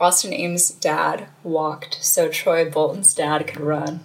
Austin Ames' dad walked so Troy Bolton's dad could run.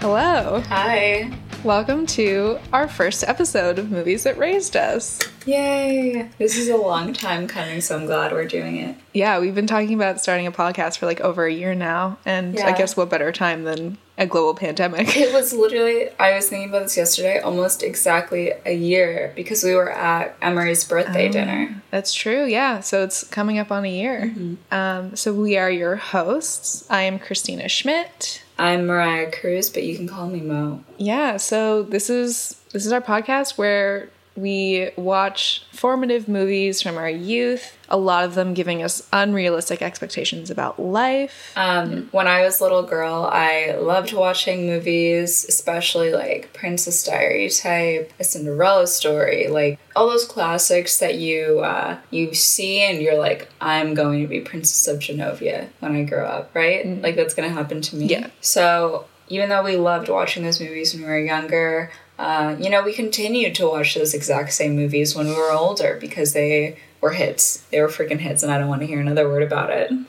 Hello. Hi. Welcome to our first episode of Movies That Raised Us. Yay. This is a long time coming, so I'm glad we're doing it. Yeah, we've been talking about starting a podcast for like over a year now, and I guess what better time than a global pandemic? It was literally, I was thinking about this yesterday, almost exactly a year because we were at Emery's birthday dinner. That's true, yeah. So it's coming up on a year. Um, so we are your hosts. I am Christina Schmidt. I'm Mariah Cruz, but you can call me Mo. Yeah, so this is this is our podcast where we watch formative movies from our youth, a lot of them giving us unrealistic expectations about life. Um, when I was a little girl, I loved watching movies, especially like Princess Diary type, A Cinderella Story, like all those classics that you uh, you see and you're like, I'm going to be Princess of Genovia when I grow up, right? Like that's gonna happen to me. Yeah. So even though we loved watching those movies when we were younger, uh, you know, we continued to watch those exact same movies when we were older because they were hits. They were freaking hits, and I don't want to hear another word about it.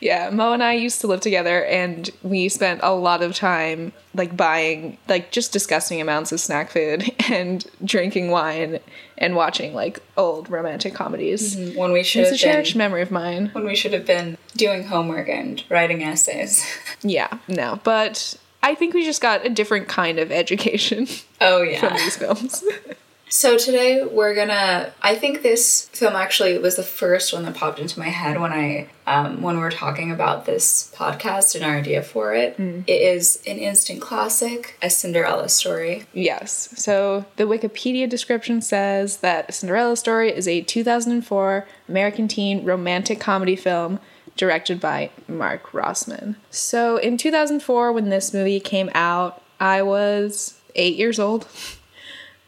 Yeah, Mo and I used to live together and we spent a lot of time like buying like just disgusting amounts of snack food and drinking wine and watching like old romantic comedies. When we should It's a been cherished memory of mine. when we should have been doing homework and writing essays. Yeah, no, but I think we just got a different kind of education oh yeah, from these films. So today we're gonna. I think this film actually was the first one that popped into my head when I um, when we were talking about this podcast and our idea for it. It is an instant classic, a Cinderella story. yes. So the Wikipedia description says that Cinderella Story is a 2004 American teen romantic comedy film directed by Mark Rosman. So in 2004, when this movie came out, I was eight years old.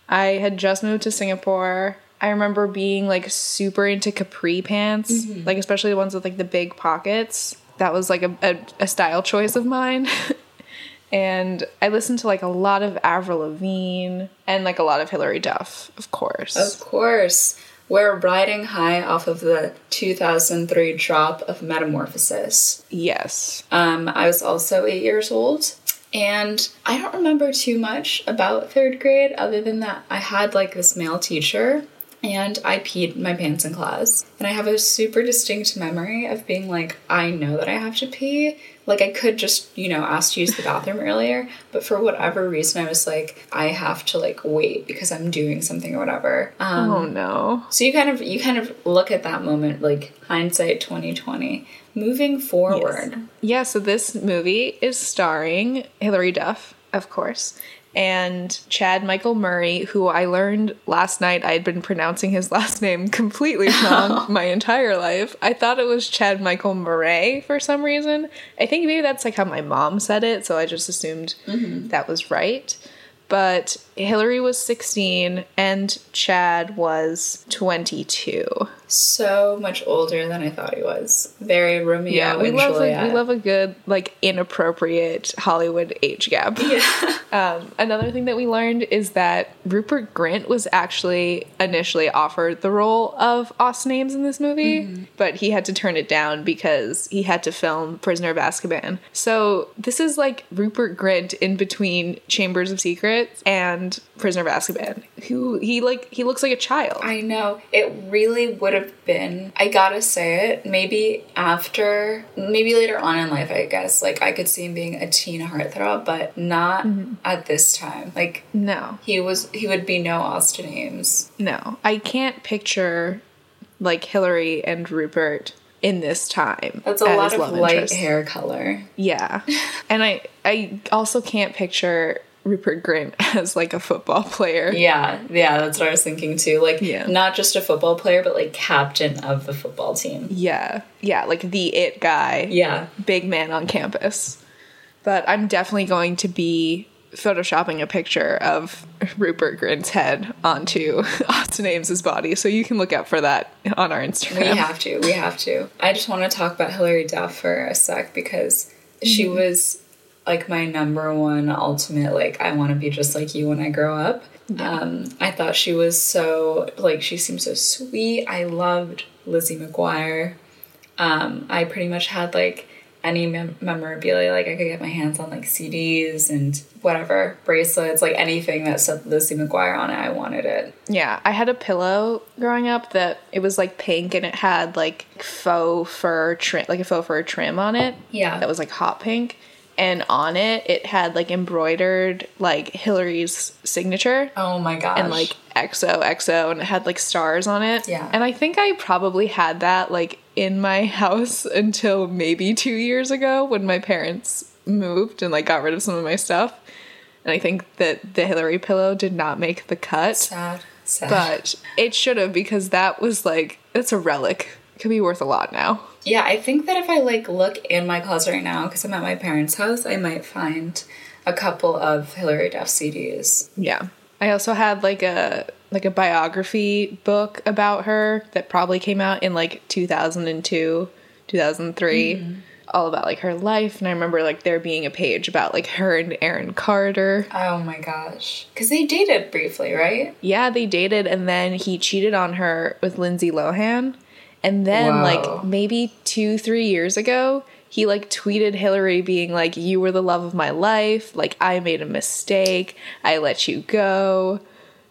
I had just moved to Singapore. I remember being like super into capri pants, mm-hmm. like especially the ones with like the big pockets. That was like a, a, a style choice of mine. and I listened to like a lot of Avril Lavigne and like a lot of Hilary Duff, of course. Of course, we're riding high off of the 2003 drop of Metamorphosis. yes. Um, I was also eight years old, and I don't remember too much about third grade other than that I had like this male teacher and I peed my pants in class. And I have a super distinct memory of being like, I know that I have to pee. Like, I could just, you know, ask to use the bathroom earlier, but for whatever reason, I was like, I have to like wait because I'm doing something or whatever. Um, oh no. so you kind of you kind of look at that moment like hindsight 2020. Moving forward, Yeah, so this movie is starring Hilary Duff, of course, and Chad Michael Murray, who I learned last night I had been pronouncing his last name completely wrong my entire life. I thought it was Chad Michael Murray for some reason. I think maybe that's like how my mom said it, so I just assumed mm-hmm. that was right. But Hilary was 16 and Chad was 22. so much older than I thought he was. Very Romeo Yeah, we and love a, we love a good like inappropriate Hollywood age gap. yeah. Um, another thing that we learned is that Rupert Grint was actually initially offered the role of Austin Ames in this movie, Mm-hmm. but he had to turn it down because he had to film Prisoner of Azkaban. So this is like Rupert Grint in between Chambers of Secrets and Prisoner of Azkaban. Who he like he looks like a child. I know. It really would have been, I gotta say it, maybe after, maybe later on in life, I guess. Like, I could see him being a teen heartthrob, but not Mm-hmm. at this time. Like, no. he was, he would be no Austin Ames. No, I can't picture like Hilary and Rupert in this time. That's a lot of light interests. hair color. Yeah, and I I also can't picture Rupert Grint as like a football player. Yeah, yeah, that's what I was thinking too. Like, Yeah. not just a football player, but like captain of the football team. Yeah, yeah, like the it guy. Yeah. big man on campus. But I'm definitely going to be photoshopping a picture of Rupert Grint's head onto Austin Ames's body, so you can look out for that on our Instagram. We have to. We have to. I just want to talk about Hilary Duff for a sec because she Mm-hmm. was like my number one ultimate like I want to be just like you when I grow up. Um, I thought she was so like she seemed so sweet. I loved Lizzie McGuire. Um, I pretty much had like any mem- memorabilia like I could get my hands on like CDs and whatever bracelets like anything that said Lizzie McGuire on it. I wanted it. Yeah, I had a pillow growing up that it was like pink and it had like faux fur trim, like a faux fur trim on it. Yeah. that was like hot pink, and on it it had like embroidered like Hilary's signature Oh my gosh. and like XOXO, and it had like stars on it. Yeah. and I think I probably had that like in my house until maybe two years ago when my parents moved and like got rid of some of my stuff. And I think that the Hillary pillow did not make the cut sad. Sad. but it should have because that was like it's a relic. It could be worth a lot now. Yeah, I think that if I like look in my closet right now because I'm at my parents' house, I might find a couple of Hilary Duff CDs. Yeah. I also had like a like a biography book about her that probably came out in like 2002, 2003. Mm-hmm. All about like her life and I remember like there being a page about like her and Aaron Carter. Oh my gosh. Because they dated briefly, right? Yeah, they dated and then he cheated on her with Lindsay Lohan. And then Whoa. like maybe 2 3 years ago, he like tweeted Hilary being like you were the love of my life, like I made a mistake, I let you go.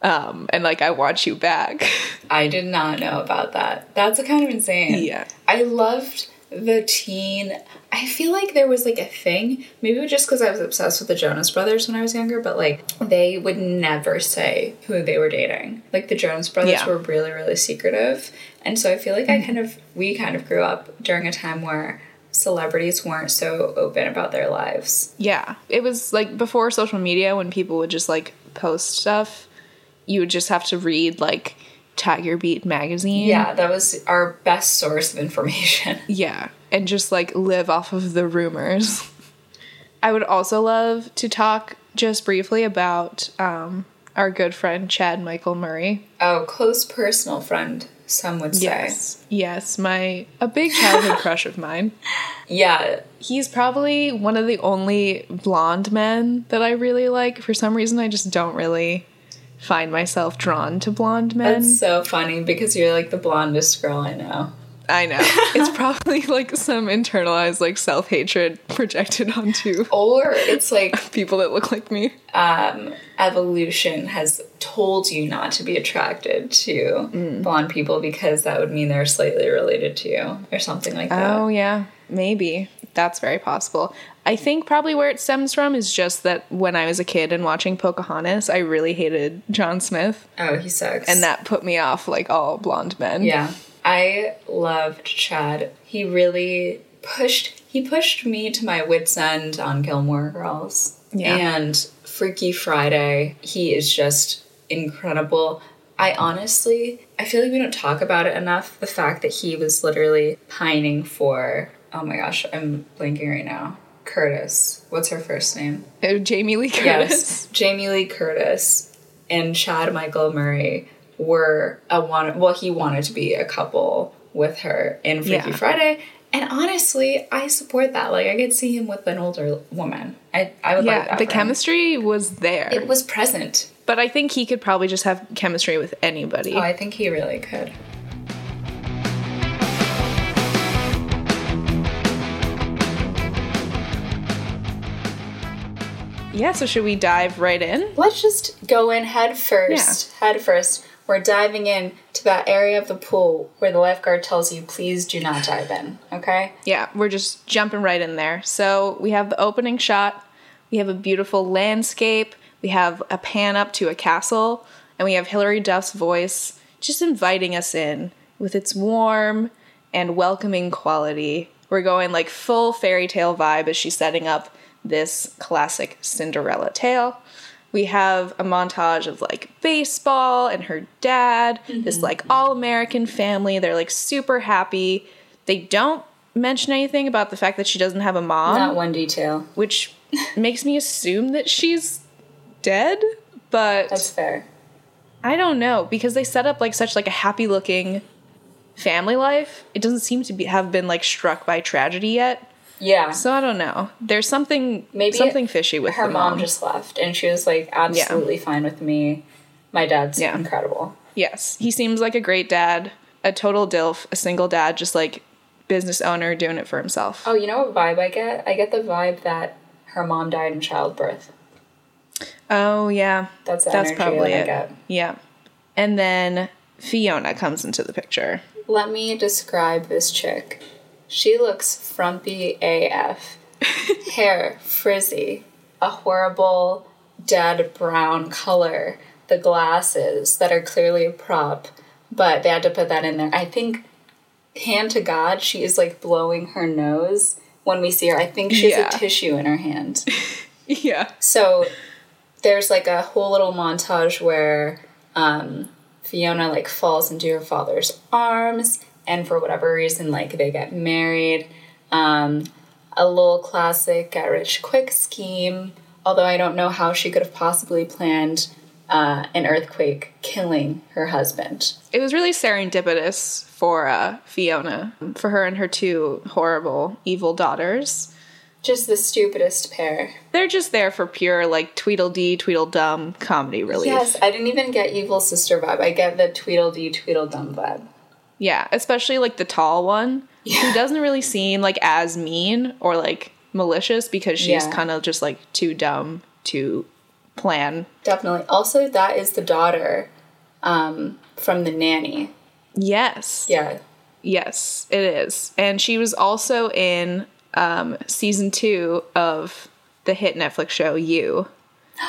Um and like I want you back. I did not know about that. That's kind of insane. Yeah. I loved the teen. I feel like there was like a thing, maybe just because I was obsessed with the Jonas Brothers when I was younger, but like they would never say who they were dating. Like the Jonas Brothers Yeah. were really, really secretive. And so I feel like I mm-hmm. kind of, we kind of grew up during a time where celebrities weren't so open about their lives. Yeah. It was like before social media when people would just like post stuff, you would just have to read like Tiger Beat magazine. Yeah, that was our best source of information. Yeah, and just like live off of the rumors. I would also love to talk just briefly about um, our good friend Chad Michael Murray. Oh, close personal friend, some would say. Yes, yes, my a big childhood crush of mine. Yeah, He's probably one of the only blonde men that I really like. For some reason, I just don't really find myself drawn to blonde men. that's so funny because you're like the blondest girl I know. I know it's probably like some internalized like self hatred projected onto Or it's like people that look like me. um, evolution has told you not to be attracted to blonde people because that would mean they're slightly related to you or something like that. Oh yeah, maybe that's very possible. I think probably where it stems from is just that when I was a kid and watching Pocahontas, I really hated John Smith, Oh, he sucks. and that put me off like all blonde men. Yeah. I loved Chad. He really pushed he pushed me to my wits end on Gilmore Girls. Yeah. And Freaky Friday, he is just incredible. I honestly I feel like we don't talk about it enough. The fact that he was literally pining for oh my gosh, I'm blanking right now. Curtis. What's her first name? Uh, Jamie Lee Curtis. Yes, Jamie Lee Curtis and Chad Michael Murray were a one. Well, he wanted to be a couple with her in Freaky Yeah. Friday, and honestly, I support that. Like, I could see him with an older woman. I I would like Yeah, that. the for him. chemistry was there. It was present. but I think he could probably just have chemistry with anybody. Oh, I think he really could. Yeah, so should we dive right in? Let's just go in head first. Head first. We're diving in to that area of the pool where the lifeguard tells you, please do not dive in. Okay? Yeah, we're just jumping right in there. So we have the opening shot, we have a beautiful landscape, we have a pan up to a castle, and we have Hilary Duff's voice just inviting us in with its warm and welcoming quality. We're going like full fairy tale vibe as she's setting up this classic Cinderella tale. We have a montage of like baseball and her dad, this mm-hmm. like all American family. They're like super happy. They don't mention anything about the fact that she doesn't have a mom, Not one detail. which makes me assume that she's dead, but That's fair. I don't know because they set up like such like a happy looking family life. It doesn't seem to be have been like struck by tragedy yet. Yeah. So I don't know. There's something Maybe something fishy with her the mom. mom. just left and she was like absolutely fine with me. My dad's Yeah. incredible. yes, he seems like a great dad, a total dilf, a single dad, just like business owner doing it for himself. Oh, you know what vibe I get? I get the vibe that her mom died in childbirth. Oh yeah, That's that's probably that I it. get. Yeah, and then Fiona comes into the picture. Let me describe this chick. She looks frumpy AF. Hair frizzy, a horrible dead brown color. The glasses that are clearly a prop, but they had to put that in there. I think, hand to God, she is like blowing her nose when we see her. I think she has Yeah. a tissue in her hand. Yeah. So there's like a whole little montage where um, Fiona like falls into her father's arms, and for whatever reason, like they get married. Um, a little classic get rich quick scheme. Although I don't know how she could have possibly planned uh, an earthquake killing her husband. It was really serendipitous for uh, Fiona, for her and her two horrible, evil daughters. Just the stupidest pair. They're just there for pure, like, Tweedledee, Tweedledum comedy relief. Yes, I didn't even get evil sister vibe. I get the Tweedledee Tweedledum vibe. Yeah, especially, like, the tall one, Yeah. who doesn't really seem, like, as mean or, like, malicious because she's Yeah. kind of just, like, too dumb to plan. Definitely. Also, that is the daughter um, from the nanny. Yes. Yeah. Yes, it is. And she was also in um, season two of the hit Netflix show You.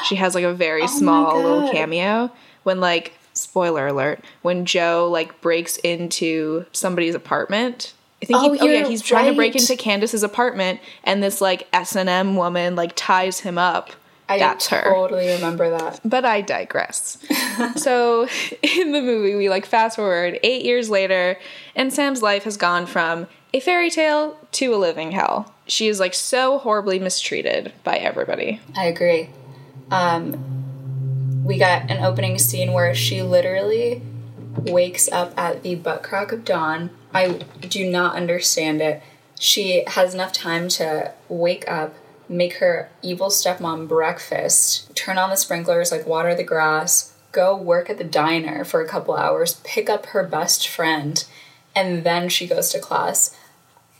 She has like a very my small little cameo when like spoiler alert when Joe like breaks into somebody's apartment. I think Oh, he, oh yeah, you're he's trying to break into Candace's apartment and this like S and M woman like ties him up. I That's her. totally remember that. But I digress. so in the movie, we like fast forward eight years later, and Sam's life has gone from a fairy tale to a living hell. She is like so horribly mistreated by everybody. I agree. Um, we got an opening scene where she literally wakes up at the butt crack of dawn. I do not understand it. She has enough time to wake up, make her evil stepmom breakfast, turn on the sprinklers, like water the grass, go work at the diner for a couple hours, pick up her best friend, and then she goes to class.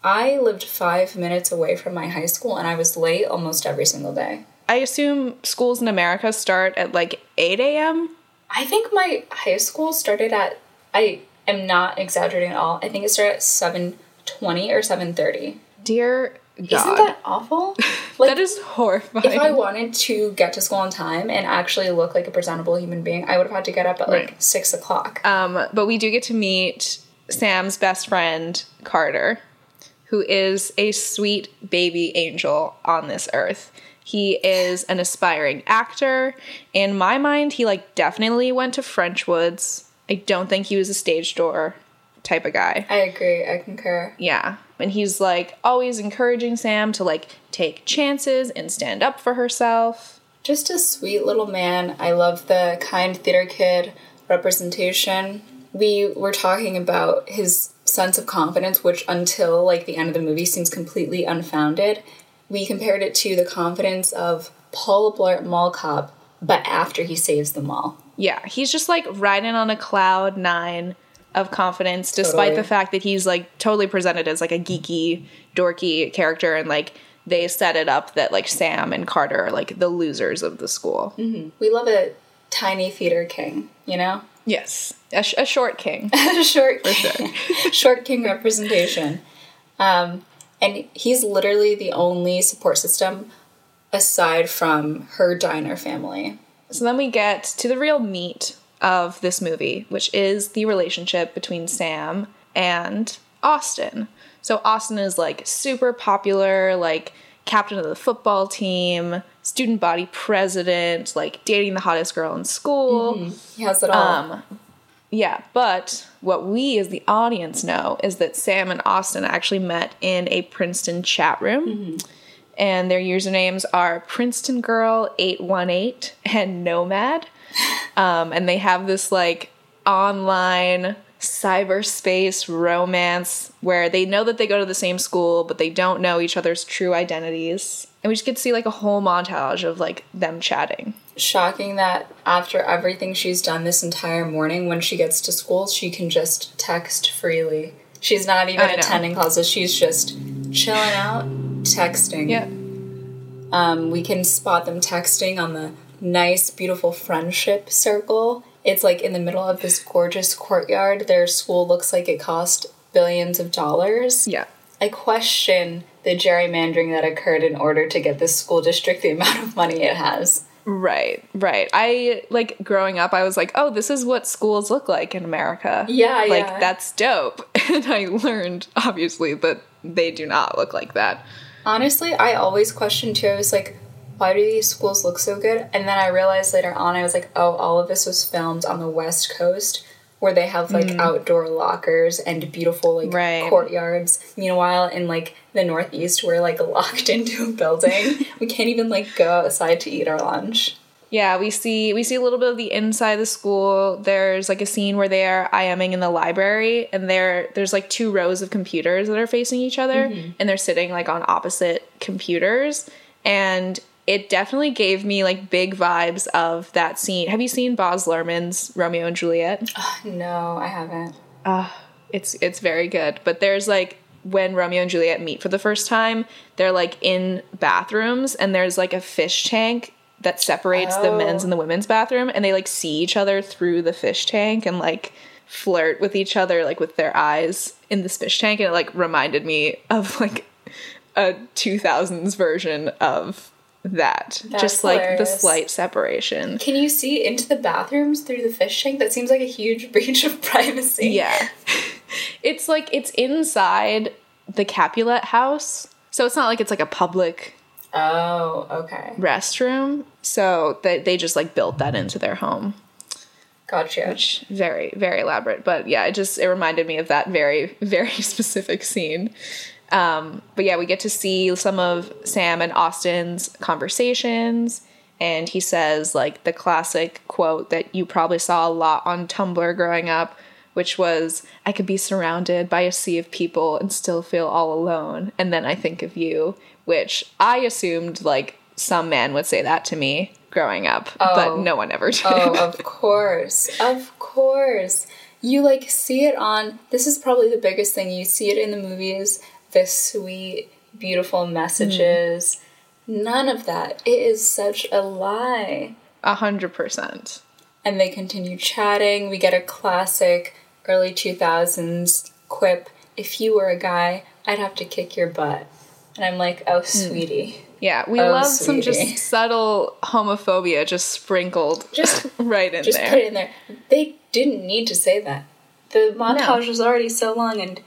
I lived five minutes away from my high school and I was late almost every single day. I assume schools in America start at like 8 a.m. I think my high school started at I am not exaggerating at all. I think it started at seven twenty or seven thirty. Dear God. Isn't that awful? Like that is horrifying. if I wanted to get to school on time and actually look like a presentable human being, I would have had to get up at like six o'clock. Um, but we do get to meet Sam's best friend, Carter, who is a sweet baby angel on this earth. He is an aspiring actor. In my mind, he like definitely went to French Woods. I don't think he was a stage door type of guy. I agree. I concur. Yeah. And he's like always encouraging Sam to like take chances and stand up for herself. Just a sweet little man. I love the kind theater kid representation. We were talking about his sense of confidence, which until like the end of the movie seems completely unfounded. We compared it to the confidence of Paul Blart Mall Cop, but after he saves them all. Yeah, he's just like riding on a cloud nine of confidence, despite Totally. the fact that he's like totally presented as like a geeky, dorky character, and like they set it up that like Sam and Carter are like the losers of the school. We love a tiny theater king, you know? Yes, a, sh- a short king. short king, short king representation. Um, and he's literally the only support system aside from her diner family. so then we get to the real meat of this movie, which is the relationship between Sam and Austin. So Austin is like super popular, like captain of the football team, student body president, like dating the hottest girl in school. He has it all. Um, yeah, but what we as the audience know is that Sam and Austin actually met in a Princeton chat room. and their usernames are Princeton Girl 818 and Nomad. Um, and they have this like online cyberspace romance where they know that they go to the same school, but they don't know each other's true identities. And we just get to see like a whole montage of like them chatting. Shocking that after everything she's done this entire morning, when she gets to school, she can just text freely. She's not even attending classes, she's just chilling out, texting. Yeah. Um, we can spot them texting on the nice, beautiful friendship circle. It's like in the middle of this gorgeous courtyard. Their school looks like it cost billions of dollars. Yeah. I question the gerrymandering that occurred in order to get this school district the amount of money it has. Right, right. I like growing up, I was like, oh, this is what schools look like in America. Yeah, Like, yeah. that's dope. And I learned, obviously, that they do not look like that. Honestly, I always questioned too. I was like, why do these schools look so good? And then I realized later on, I was like, oh, all of this was filmed on the West Coast where they have like mm. outdoor lockers and beautiful like Right. courtyards. Meanwhile, in like the Northeast, we're like locked into a building. we can't even like go outside to eat our lunch. Yeah, we see we see a little bit of the inside of the school. There's like a scene where they are IMing in the library and there there's like two rows of computers that are facing each other mm-hmm. and they're sitting like on opposite computers and it definitely gave me like big vibes of that scene. Have you seen Baz Luhrmann's Romeo and Juliet? No, I haven't. Ah, it's it's very good. But there's like when Romeo and Juliet meet for the first time, they're like in bathrooms and there's like a fish tank that separates the Oh. men's and the women's bathroom and they like see each other through the fish tank and like flirt with each other like with their eyes in this fish tank and it like reminded me of like a 2000s version of that That's just like the slight separation Can you see into the bathrooms through the fish tank? That seems like a huge breach of privacy. Yeah. it's like it's inside the Capulet house. So it's not like it's like a public Oh, okay. restroom. So they, they just like built that into their home. Gotcha. Which very, very elaborate. But yeah, it just it reminded me of that very, very specific scene. Um, but yeah, we get to see some of Sam and Austin's conversations. And he says, like, the classic quote that you probably saw a lot on Tumblr growing up, which was, I could be surrounded by a sea of people and still feel all alone. And then I think of you, which I assumed, like, some man would say that to me growing up, but Oh. no one ever did. Oh, of course. Of course. You like see it on this is probably the biggest thing. You see it in the movies, the sweet, beautiful messages. None of that. It is such a lie. A hundred percent. And they continue chatting. We get a classic early 2000s quip if you were a guy, I'd have to kick your butt. And I'm like, oh, hmm. sweetie. Yeah, we Oh, love some just subtle homophobia just sprinkled Just right in just there. Just put it in there. They didn't need to say that. The montage was already so long, and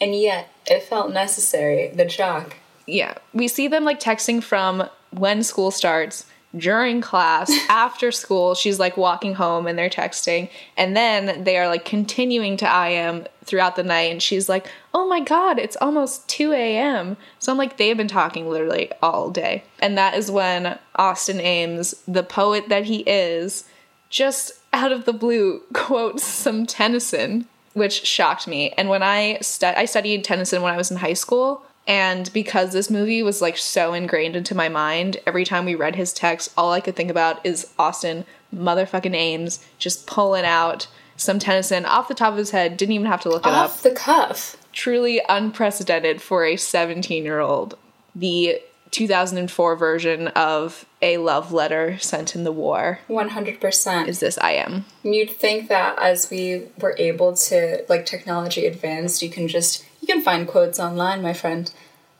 and yet it felt necessary. The jock. yeah, we see them like texting from when school starts, during class, after school. She's like walking home and they're texting, and then they are like continuing to IM throughout the night. And she's like, "Oh my god, it's almost two a.m." So I'm like, they have been talking literally all day, and that is when Austin Ames, the poet that he is, just out of the blue quotes some Tennyson, which shocked me. And when I stu- I studied Tennyson when I was in high school, and because this movie was like so ingrained into my mind, every time we read his text, all I could think about is Austin motherfucking Ames just pulling out some Tennyson off the top of his head. Didn't even have to look it up Off the cuff. truly unprecedented for a 17 year old. The 2004 version of a love letter sent in the war 100%. is this I am. You'd think that as we were able to, like, technology advanced, you can just, you can find quotes online, my friend.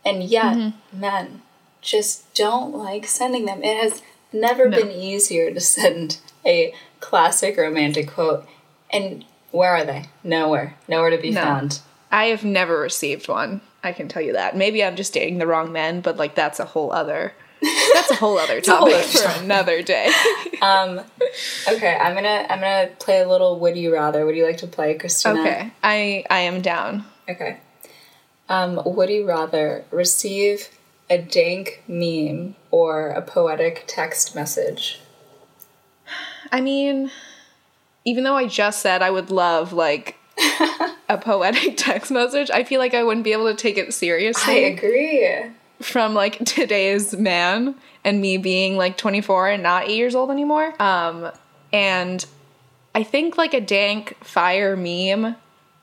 And yet, mm-hmm. men just don't like sending them. It has never No. been easier to send a classic romantic quote. And where are they? Nowhere. Nowhere to be No. found. I have never received one. I can tell you that. Maybe I'm just dating the wrong men, but like that's a whole other that's a whole other a whole topic for topic. another day. Okay, I'm gonna I'm gonna play a little would you rather. Would you like to play, Christina? okay. I I am down. Okay. Um, would you rather receive a dank meme or a poetic text message? I mean, even though I just said I would love like a poetic text message, I feel like I wouldn't be able to take it seriously. I agree. from like today's man and me being like 24 and not 8 years old anymore. Um and I think like a dank fire meme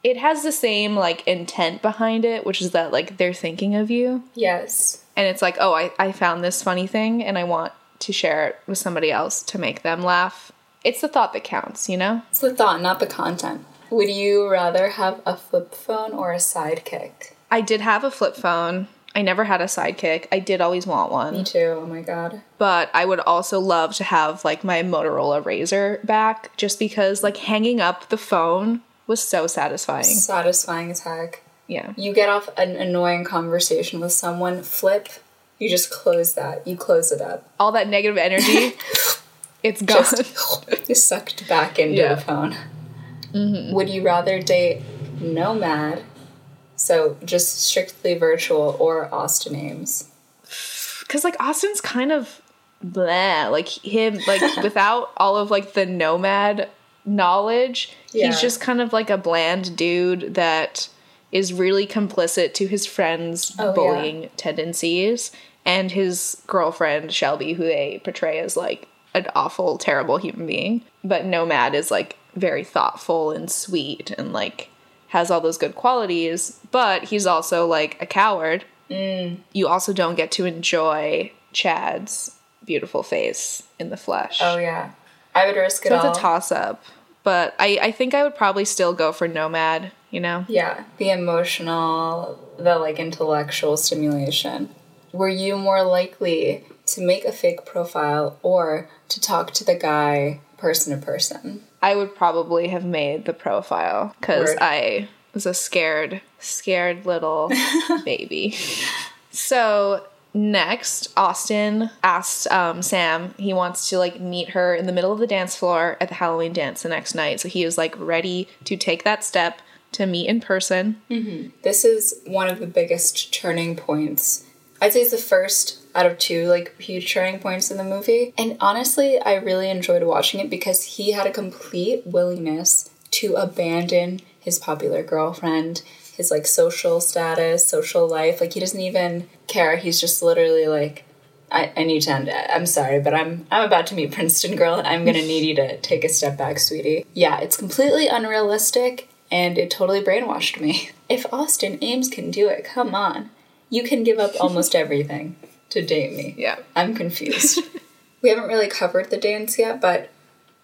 it has the same like intent behind it, which is that like they're thinking of you. Yes. and it's like, oh, I, I found this funny thing and I want to share it with somebody else to make them laugh. It's the thought that counts, you know? It's the thought, not the content. Would you rather have a flip phone or a sidekick? I did have a flip phone. I never had a sidekick. I did always want one. Me too. Oh my god. But I would also love to have like my Motorola Razr back just because like hanging up the phone was so satisfying. Satisfying as heck. Yeah. You get off an annoying conversation with someone, flip, you just close that. You close it up. All that negative energy, it's gone. Just you sucked back into Yeah. the phone. Mm-hmm. Would you rather date Nomad, so just strictly virtual, or Austin Ames? because like Austin's kind of blah. Like him, like without all of like the nomad knowledge, Yeah. he's just kind of like a bland dude that is really complicit to his friends' Oh, yeah. bullying tendencies, and his girlfriend Shelby, who they portray as like an awful, terrible human being. But nomad is like very thoughtful and sweet and like has all those good qualities, but he's also like a coward mm. you also don't get to enjoy Chad's beautiful face in the flesh. Oh yeah, I would risk it so all. it's a toss up. But I, I think I would probably still go for Nomad, you know? Yeah, the emotional, the like intellectual stimulation. Were you more likely to make a fake profile or to talk to the guy person to person? I would probably have made the profile because I was a scared, scared little baby. So next, Austin asked um, Sam. He wants to like meet her in the middle of the dance floor at the Halloween dance the next night. So he is like ready to take that step to meet in person. This is one of the biggest turning points. I'd say it's the first out of two like huge turning points in the movie. And honestly, I really enjoyed watching it because he had a complete willingness to abandon his popular girlfriend, his like social status, social life. Like he doesn't even care. He's just literally like I, I need to end it. I'm sorry, but I'm I'm about to meet Princeton girl and I'm gonna need you to take a step back, sweetie. Yeah, it's completely unrealistic and it totally brainwashed me. If Austin Ames can do it, come on. You can give up almost everything to date me. Yeah. I'm confused. we haven't really covered the dance yet, but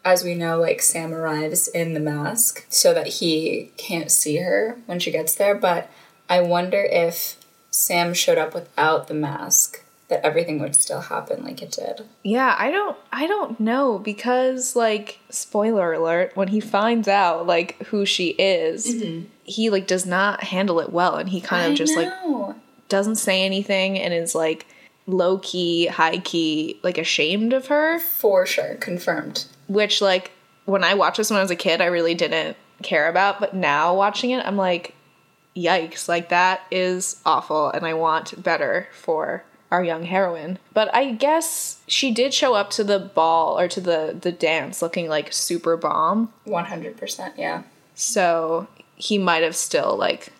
as we know, like Sam arrives in the mask so that he can't see her when she gets there. But I wonder if Sam showed up without the mask, that everything would still happen like it did. Yeah, I don't I don't know because like spoiler alert when he finds out like who she is, mm-hmm. he like does not handle it well and he kind of just like doesn't say anything and is like low key, high key, like ashamed of her, for sure confirmed. which like when I watched this when I was a kid, I really didn't care about, but now watching it, I'm like yikes, like that is awful and I want better for our young heroine. But I guess she did show up to the ball or to the the dance looking like super bomb, 100%, yeah. so he might have still like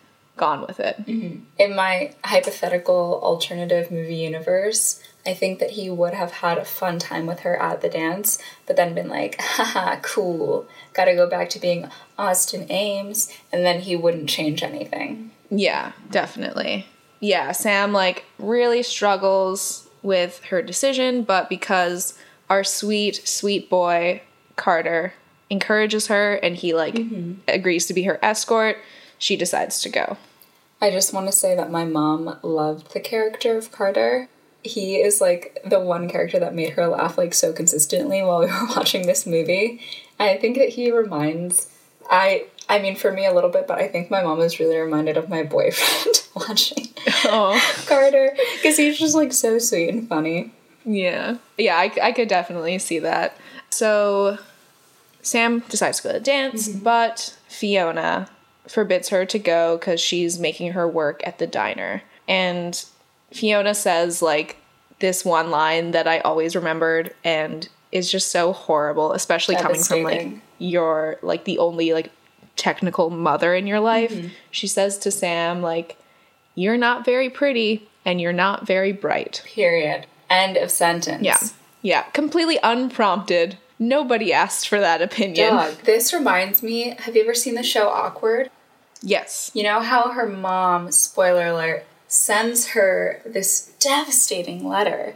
gone with it. Mm-hmm. in my hypothetical alternative movie universe, I think that he would have had a fun time with her at the dance, but then been like, haha, cool, gotta go back to being Austin Ames, and then he wouldn't change anything. Yeah, definitely. Yeah, Sam like really struggles with her decision, but because our sweet, sweet boy Carter encourages her and he like mm-hmm. agrees to be her escort, she decides to go. I just want to say that my mom loved the character of Carter. He is like the one character that made her laugh like so consistently while we were watching this movie. I think that he reminds I I mean for me a little bit, but I think my mom was really reminded of my boyfriend watching Oh, Carter because he's just like so sweet and funny. yeah. Yeah, I, I could definitely see that. So Sam decides to go to dance, mm-hmm. but Fiona forbids her to go because she's making her work at the diner. And Fiona says like this one line that I always remembered and is just so horrible, especially coming from like your like the only like technical mother in your life. Mm-hmm. She says to Sam like you're not very pretty and you're not very bright. Period. End of sentence. Yeah. Yeah, completely unprompted. Nobody asked for that opinion. Dog. This reminds me. Have you ever seen the show Awkward? Yes. You know how her mom, spoiler alert, sends her this devastating letter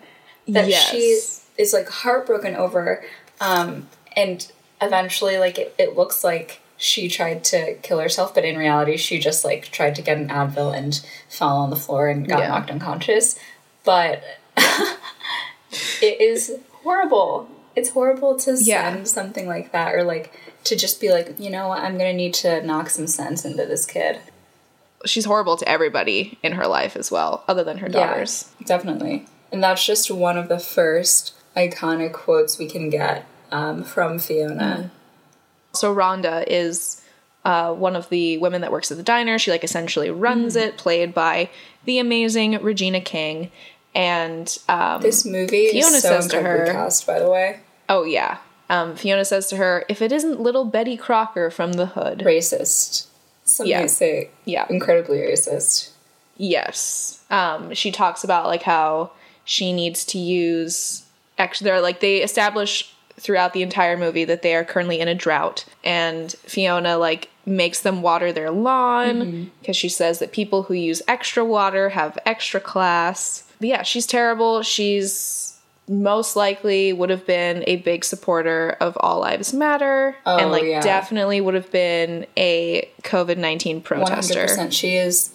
that Yes. she is like heartbroken over, um, and eventually, like it, it looks like she tried to kill herself, but in reality, she just like tried to get an Advil and fell on the floor and got Yeah. knocked unconscious. But it is horrible. It's horrible to Yeah. send something like that, or like to just be like, you know what, I'm gonna need to knock some sense into this kid. She's horrible to everybody in her life as well, other than her daughters. Yeah, definitely. And that's just one of the first iconic quotes we can get um, from Fiona. So Rhonda is uh, one of the women that works at the diner. She like essentially runs it, played by the amazing Regina King. And um, This movie Fiona is so says to her- cast, by the way. Oh yeah, um, Fiona says to her, "If it isn't little Betty Crocker from the Hood, Racist. Some Yeah. say yeah, incredibly racist. Yes. Um, she talks about like how she needs to use actually they're like they establish throughout the entire movie that they are currently in a drought and Fiona like makes them water their lawn because she says that people who use extra water have extra class. But yeah, she's terrible. She's most likely would have been a big supporter of All Lives Matter and Oh, like yeah. definitely would have been a COVID 19 protester. 100%. She is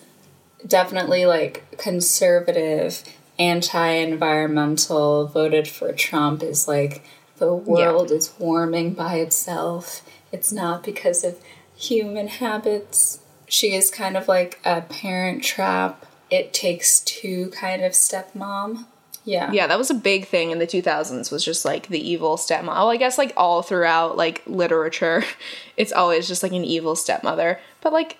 definitely like conservative, anti environmental, voted for Trump, is like the world is warming by itself. It's not because of human habits. She is kind of like a parent trap. It takes two kind of stepmom. Yeah. Yeah, that was a big thing in the 2000s was just like the evil stepmom. Well, I guess like all throughout like literature, it's always just like an evil stepmother. But like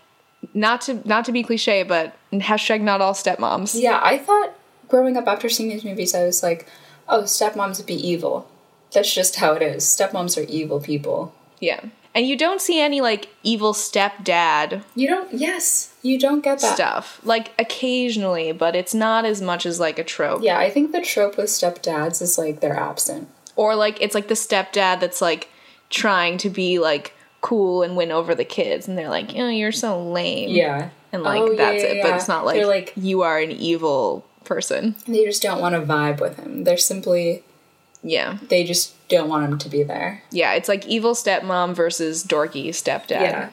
not to not to be cliche, but hashtag not all stepmoms. Yeah, I thought growing up after seeing these movies, I was like, oh, stepmoms would be evil. That's just how it is. Stepmoms are evil people. Yeah. And you don't see any like evil stepdad You don't, yes, you don't get that. stuff. Like occasionally, but it's not as much as like a trope. Yeah, I think the trope with stepdads is like they're absent. Or like it's like the stepdad that's like trying to be like cool and win over the kids and they're like, "Oh, you're so lame." Yeah. And like Oh, that's yeah, it. But it's not like, They're like- you are an evil person. They just don't want to vibe with him. They're simply, Yeah. they just don't want him to be there. Yeah, it's like evil stepmom versus dorky stepdad. Yeah.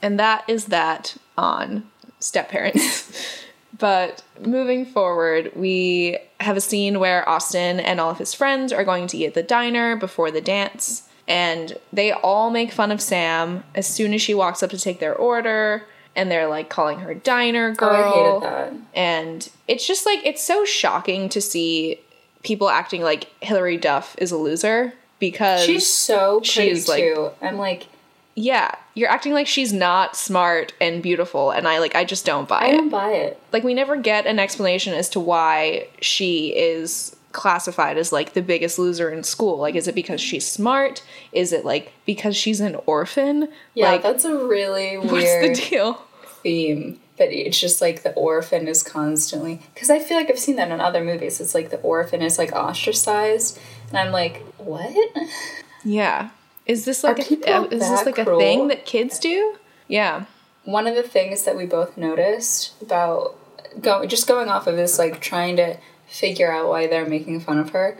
And that is that on step parents. but moving forward, we have a scene where Austin and all of his friends are going to eat at the diner before the dance. And they all make fun of Sam as soon as she walks up to take their order. And they're like calling her diner girl. Oh, I hated that. And it's just like, it's so shocking to see people acting like Hilary Duff is a loser because She's so pretty she's, like- too. I'm like, yeah, you're acting like she's not smart and beautiful, and I like I just don't buy I it. I don't buy it. Like we never get an explanation as to why she is classified as like the biggest loser in school. Like, is it because she's smart? Is it like because she's an orphan? Yeah, like, that's a really what's weird the deal? theme. That it's just like the orphan is constantly. Because I feel like I've seen that in other movies. It's like the orphan is like ostracized. And I'm like, what? Yeah, is this like a, is this like a thing that kids do? Yeah, one of the things that we both noticed about go, just going off of this, like trying to figure out why they're making fun of her,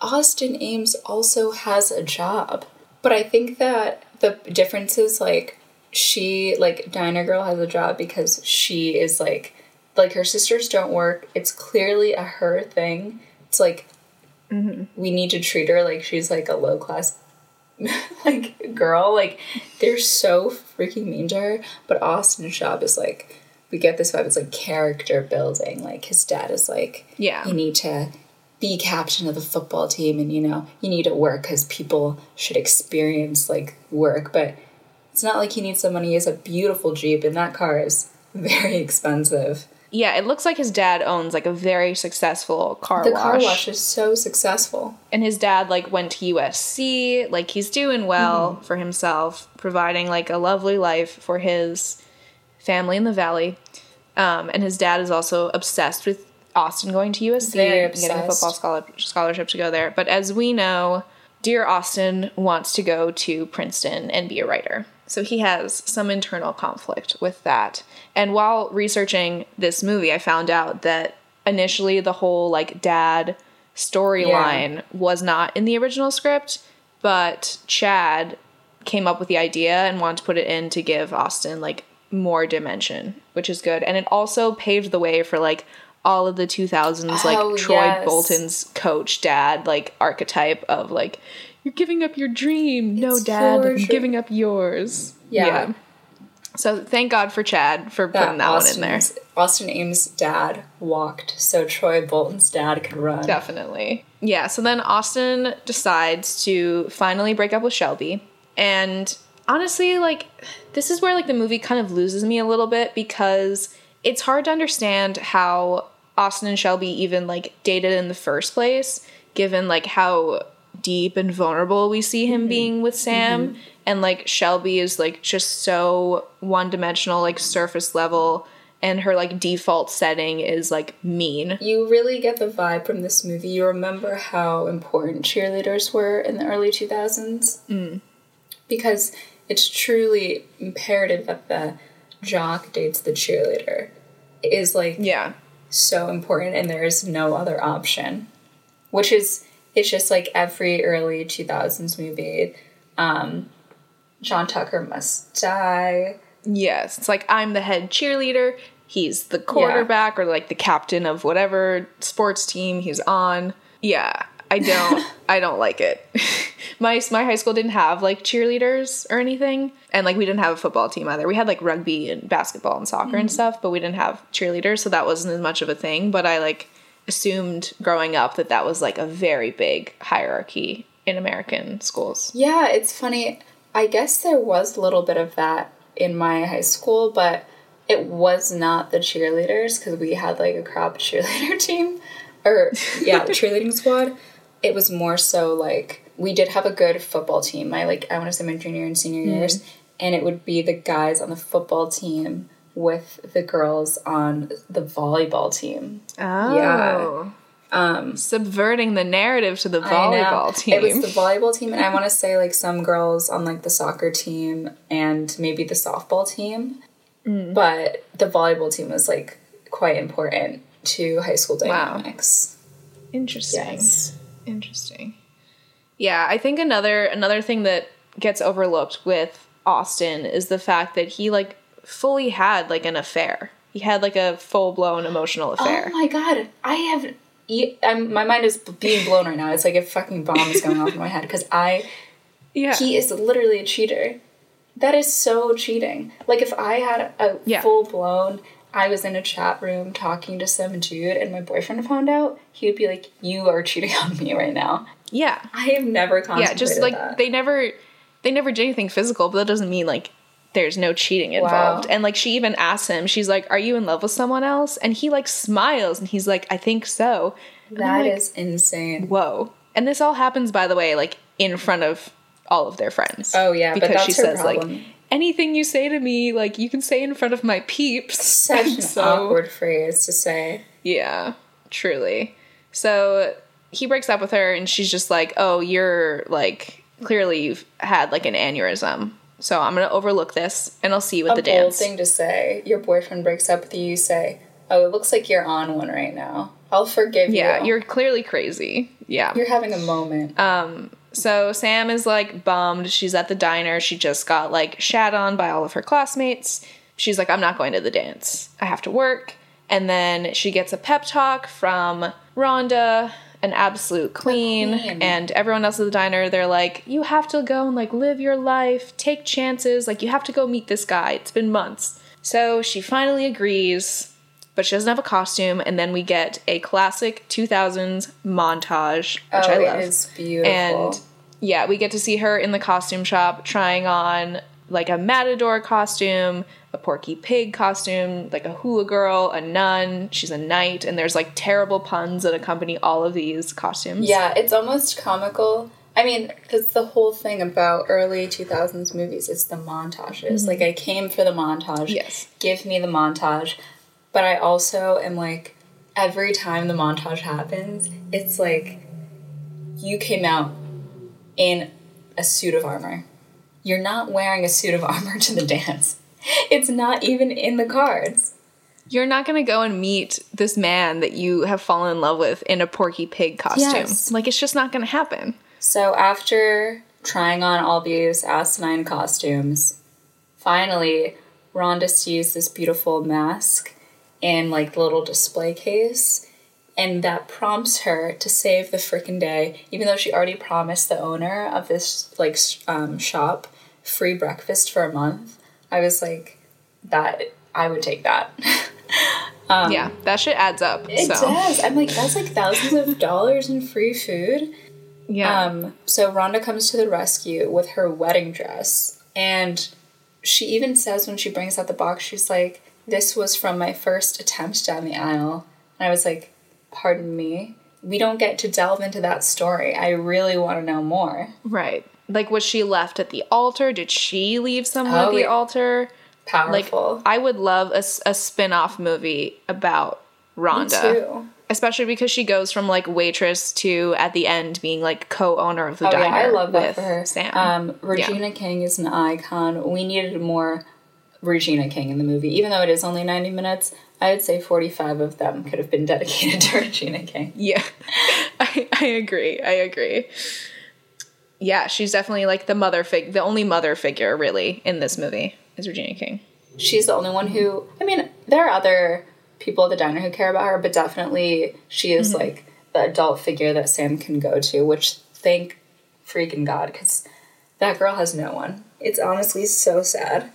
Austin Ames also has a job. But I think that the difference is like she, like Diner Girl, has a job because she is like, like her sisters don't work. It's clearly a her thing. It's like, Mm-hmm. we need to treat her like she's like a low class like girl. Like they're so freaking mean to her. But austin's job is like we get this vibe. It's like character building. Like his dad is like Yeah. you need to be captain of the football team and you know you need to work because people should experience like work. But it's not like he needs some money he has a beautiful jeep and that car is very expensive Yeah, it looks like his dad owns like a very successful car wash. The wash. car wash is so successful. and his dad like went to USC, like he's doing well for himself, providing like a lovely life for his family in the valley. Um, and his dad is also obsessed with Austin going to USC Very and getting a football scholar- scholarship to go there. But as we know, dear Austin wants to go to Princeton and be a writer. So he has some internal conflict with that. And while researching this movie, I found out that initially the whole like dad storyline was not in the original script, but Chad came up with the idea and wanted to put it in to give Austin like more dimension, which is good. And it also paved the way for like all of the 2000s like Oh, Troy yes. Bolton's coach dad like archetype of like you're giving up your dream. no dad, I'm sure. giving up yours. Yeah. So thank God for Chad for That putting that one in there. Austin's- Austin Ames' dad walked so Troy Bolton's dad could run. Definitely. Yeah, so then Austin decides to finally break up with Shelby. And honestly, like, this is where, like, the movie kind of loses me a little bit because it's hard to understand how Austin and Shelby even, like, dated in the first place, given, like, how deep and vulnerable we see him being with Sam. And, like, Shelby is, like, just so one dimensional, like, surface level. And her, like, default setting is, like, mean. You really get the vibe from this movie. You remember how important cheerleaders were in the early 2000s? Mm. Because it's truly imperative that the jock dates the cheerleader. It is like Yeah. so important and there is no other option. Which is it's just like every early 2000s movie. Um John Tucker must die. Yes, it's like I'm the head cheerleader. He's the quarterback or like the captain of whatever sports team he's on. Yeah, I don't I don't like it. my my high school didn't have like cheerleaders or anything, and like we didn't have a football team either. We had like rugby and basketball and soccer and stuff, but we didn't have cheerleaders, so that wasn't as much of a thing, but I like assumed growing up that that was like a very big hierarchy in American schools. Yeah, it's funny. I guess there was a little bit of that in my high school, but it was not the cheerleaders because we had like a crap cheerleader team, or yeah, the cheerleading squad. It was more so like we did have a good football team. My like I want to say my junior and senior hmm. years, and it would be the guys on the football team with the girls on the volleyball team. Oh. Um, Subverting the narrative to the volleyball team. It was the volleyball team, and I want to say like some girls on like the soccer team and maybe the softball team. Mm. But the volleyball team was like quite important to high school Wow. dynamics. Interesting. Yes. Interesting. Yeah, I think another another thing that gets overlooked with Austin is the fact that he like fully had like an affair. He had like a full blown emotional oh affair. Oh my god, I have. I'm, my mind is being blown right now. It's like a fucking bomb is going off in my head because I yeah. he is literally a cheater. That is so cheating. Like if I had a Yeah. full blown, I was in a chat room talking to some dude and my boyfriend found out, he would be like, "You are cheating on me right now." yeah. I have never contemplated Yeah, just like that. they never they never did anything physical, but that doesn't mean like there's no cheating involved. Wow. And like she even asks him, she's like, "Are you in love with someone else?" And he like smiles and he's like, "I think so." And That like, is insane. whoa. And this all happens, by the way, like in front of all of their friends. Oh, yeah, because she says problem. like anything you say to me, like you can say in front of my peeps. Such an So- awkward phrase to say. Yeah, truly. So he breaks up with her, and she's just like, "Oh, you're like clearly you've had like an aneurysm." So I'm gonna overlook this, and I'll see you at the dance. A the bold dance. thing to say. Your boyfriend breaks up with you. You say, "Oh, it looks like you're on one right now. I'll forgive Yeah, you." you're clearly crazy. Yeah. you're having a moment. Um. So Sam is like bummed. She's at the diner. She just got like shat on by all of her classmates. She's like, I'm not going to the dance. I have to work. And then she gets a pep talk from Rhonda, an absolute queen, queen. and everyone else at the diner. They're like, You have to go and like live your life, take chances. Like, you have to go meet this guy. It's been months. So she finally agrees, but she doesn't have a costume. And then we get a classic 2000s montage, which oh, I love. it is beautiful. And yeah, we get to see her in the costume shop trying on like a matador costume, a porky pig costume, like a hula girl, a nun, she's a knight, and there's like terrible puns that accompany all of these costumes. Yeah, it's almost comical. I mean, that's the whole thing about early 2000s movies. It's the montages. Mm-hmm. Like, I came for the montage. Yes. Give me the montage. But I also am like, every time the montage happens, it's like you came out in a suit of armor. You're not wearing a suit of armor to the dance. It's not even in the cards. You're not gonna go and meet this man that you have fallen in love with in a porky pig costume. Yes. Like it's just not gonna happen. So after trying on all these asinine costumes, finally Rhonda sees this beautiful mask in like the little display case, and that prompts her to save the frickin' day, even though she already promised the owner of this like um, shop free breakfast for a month. I was like, that I would take that. yeah, that shit adds up. Um, It so does. I'm like, that's like thousands of dollars in free food. yeah. Um, so Rhonda comes to the rescue with her wedding dress. And she even says when she brings out the box, she's like, This was from my first attempt down the aisle. And I was like, Pardon me? We don't get to delve into that story. I really want to know more. right. Like was she left at the altar? Did she leave someone Oh, at the yeah. altar? Like Powerful. I would love a spin-off movie about Rhonda. too. Especially because she goes from like waitress to at the end being like co-owner of the Oh diner. yeah, I love that for her. Sam. Um, Regina King is an icon. We needed more Regina King in the movie, even though it is only ninety minutes. I would say forty-five of them could have been dedicated to Regina King. Yeah, I, I agree. I agree. Yeah, she's definitely like the mother fig, the only mother figure really in this movie is Regina King. She's the only one who. I mean, there are other people at the diner who care about her, but definitely she is mm-hmm. like the adult figure that Sam can go to. Which thank freaking God, because that girl has no one. It's honestly so sad.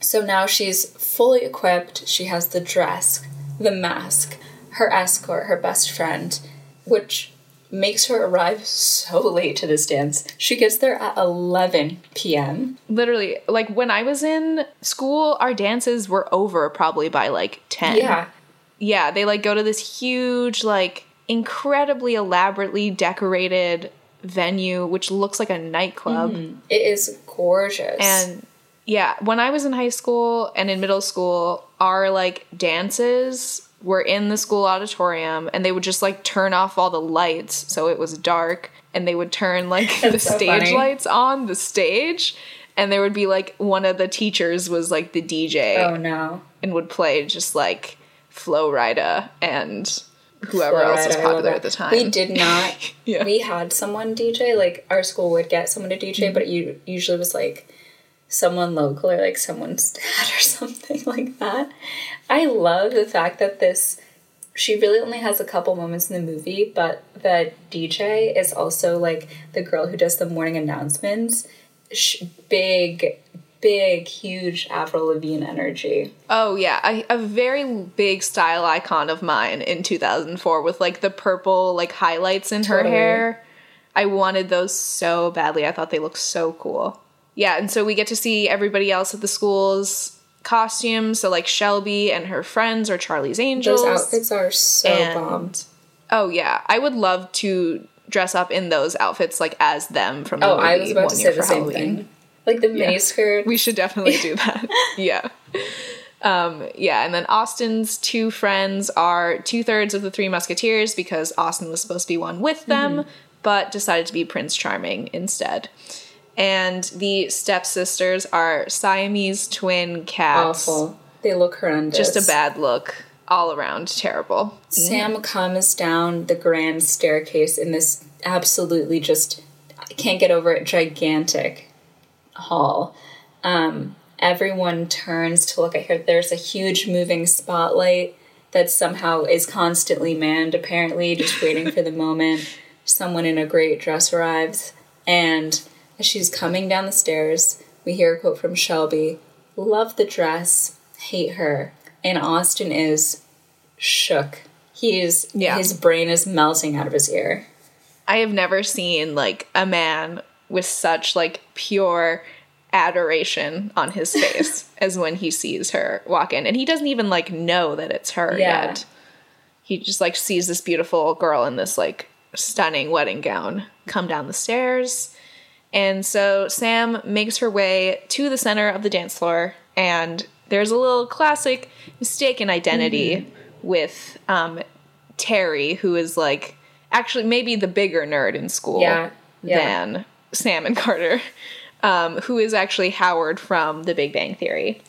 So now she's fully equipped. She has the dress, the mask, her escort, her best friend, which makes her arrive so late to this dance. She gets there at 11 p.m. Literally, like when I was in school, our dances were over probably by like ten. Yeah. yeah. They like go to this huge, like incredibly elaborately decorated venue, which looks like a nightclub. Mm-hmm. It is gorgeous. And yeah, when I was in high school and in middle school, our like dances were in the school auditorium and they would just like turn off all the lights so it was dark and they would turn like the so stage funny. lights on the stage and there would be like one of the teachers was like the DJ oh no. and would play just like Flo Rida and whoever else was Flo Rida, I love popular at the time. We did not. Yeah. We had someone DJ. Like our school would get someone to DJ, Mm-hmm. but you usually was like someone local or like someone's dad or something like that. I love the fact that this. She really only has a couple moments in the movie, but the DJ is also like the girl who does the morning announcements. Sh- big, big, huge Avril Lavigne energy. Oh yeah, I, a very big style icon of mine in 2004 with like the purple like highlights in her Totally. hair. I wanted those so badly. I thought they looked so cool. Yeah, and so we get to see everybody else at the school's costumes. So like Shelby and her friends are Charlie's Angels. Those outfits are so And- bomb. Oh yeah, I would love to dress up in those outfits like as them from the Oh, movie I was about to say the same Halloween. thing. Like the mini skirt. We should definitely do that. yeah. Um, yeah, and then Austin's two friends are two thirds of the Three Musketeers because Austin was supposed to be one with them, but decided to be Prince Charming instead. And the stepsisters are Siamese twin cats. awful. They look horrendous. Just a bad look. All around terrible. Sam comes down the grand staircase in this absolutely just I can't get over it gigantic hall. Um, everyone turns to look at her. There's a huge moving spotlight that somehow is constantly manned, apparently, just waiting for the moment someone in a great dress arrives. And as she's coming down the stairs, we hear a quote from Shelby Love the dress, hate her. And Austin is shook. He is, Yeah. his brain is melting out of his ear. I have never seen like a man with such like pure adoration on his face as when he sees her walk in. And he doesn't even like know that it's her Yeah. yet. He just like sees this beautiful girl in this like stunning wedding gown come down the stairs. And so Sam makes her way to the center of the dance floor, and there's a little classic mistaken identity Mm-hmm. with um, Terry, who is like actually maybe the bigger nerd in school Yeah, yeah. than Sam and Carter, um, who is actually Howard from The Big Bang Theory.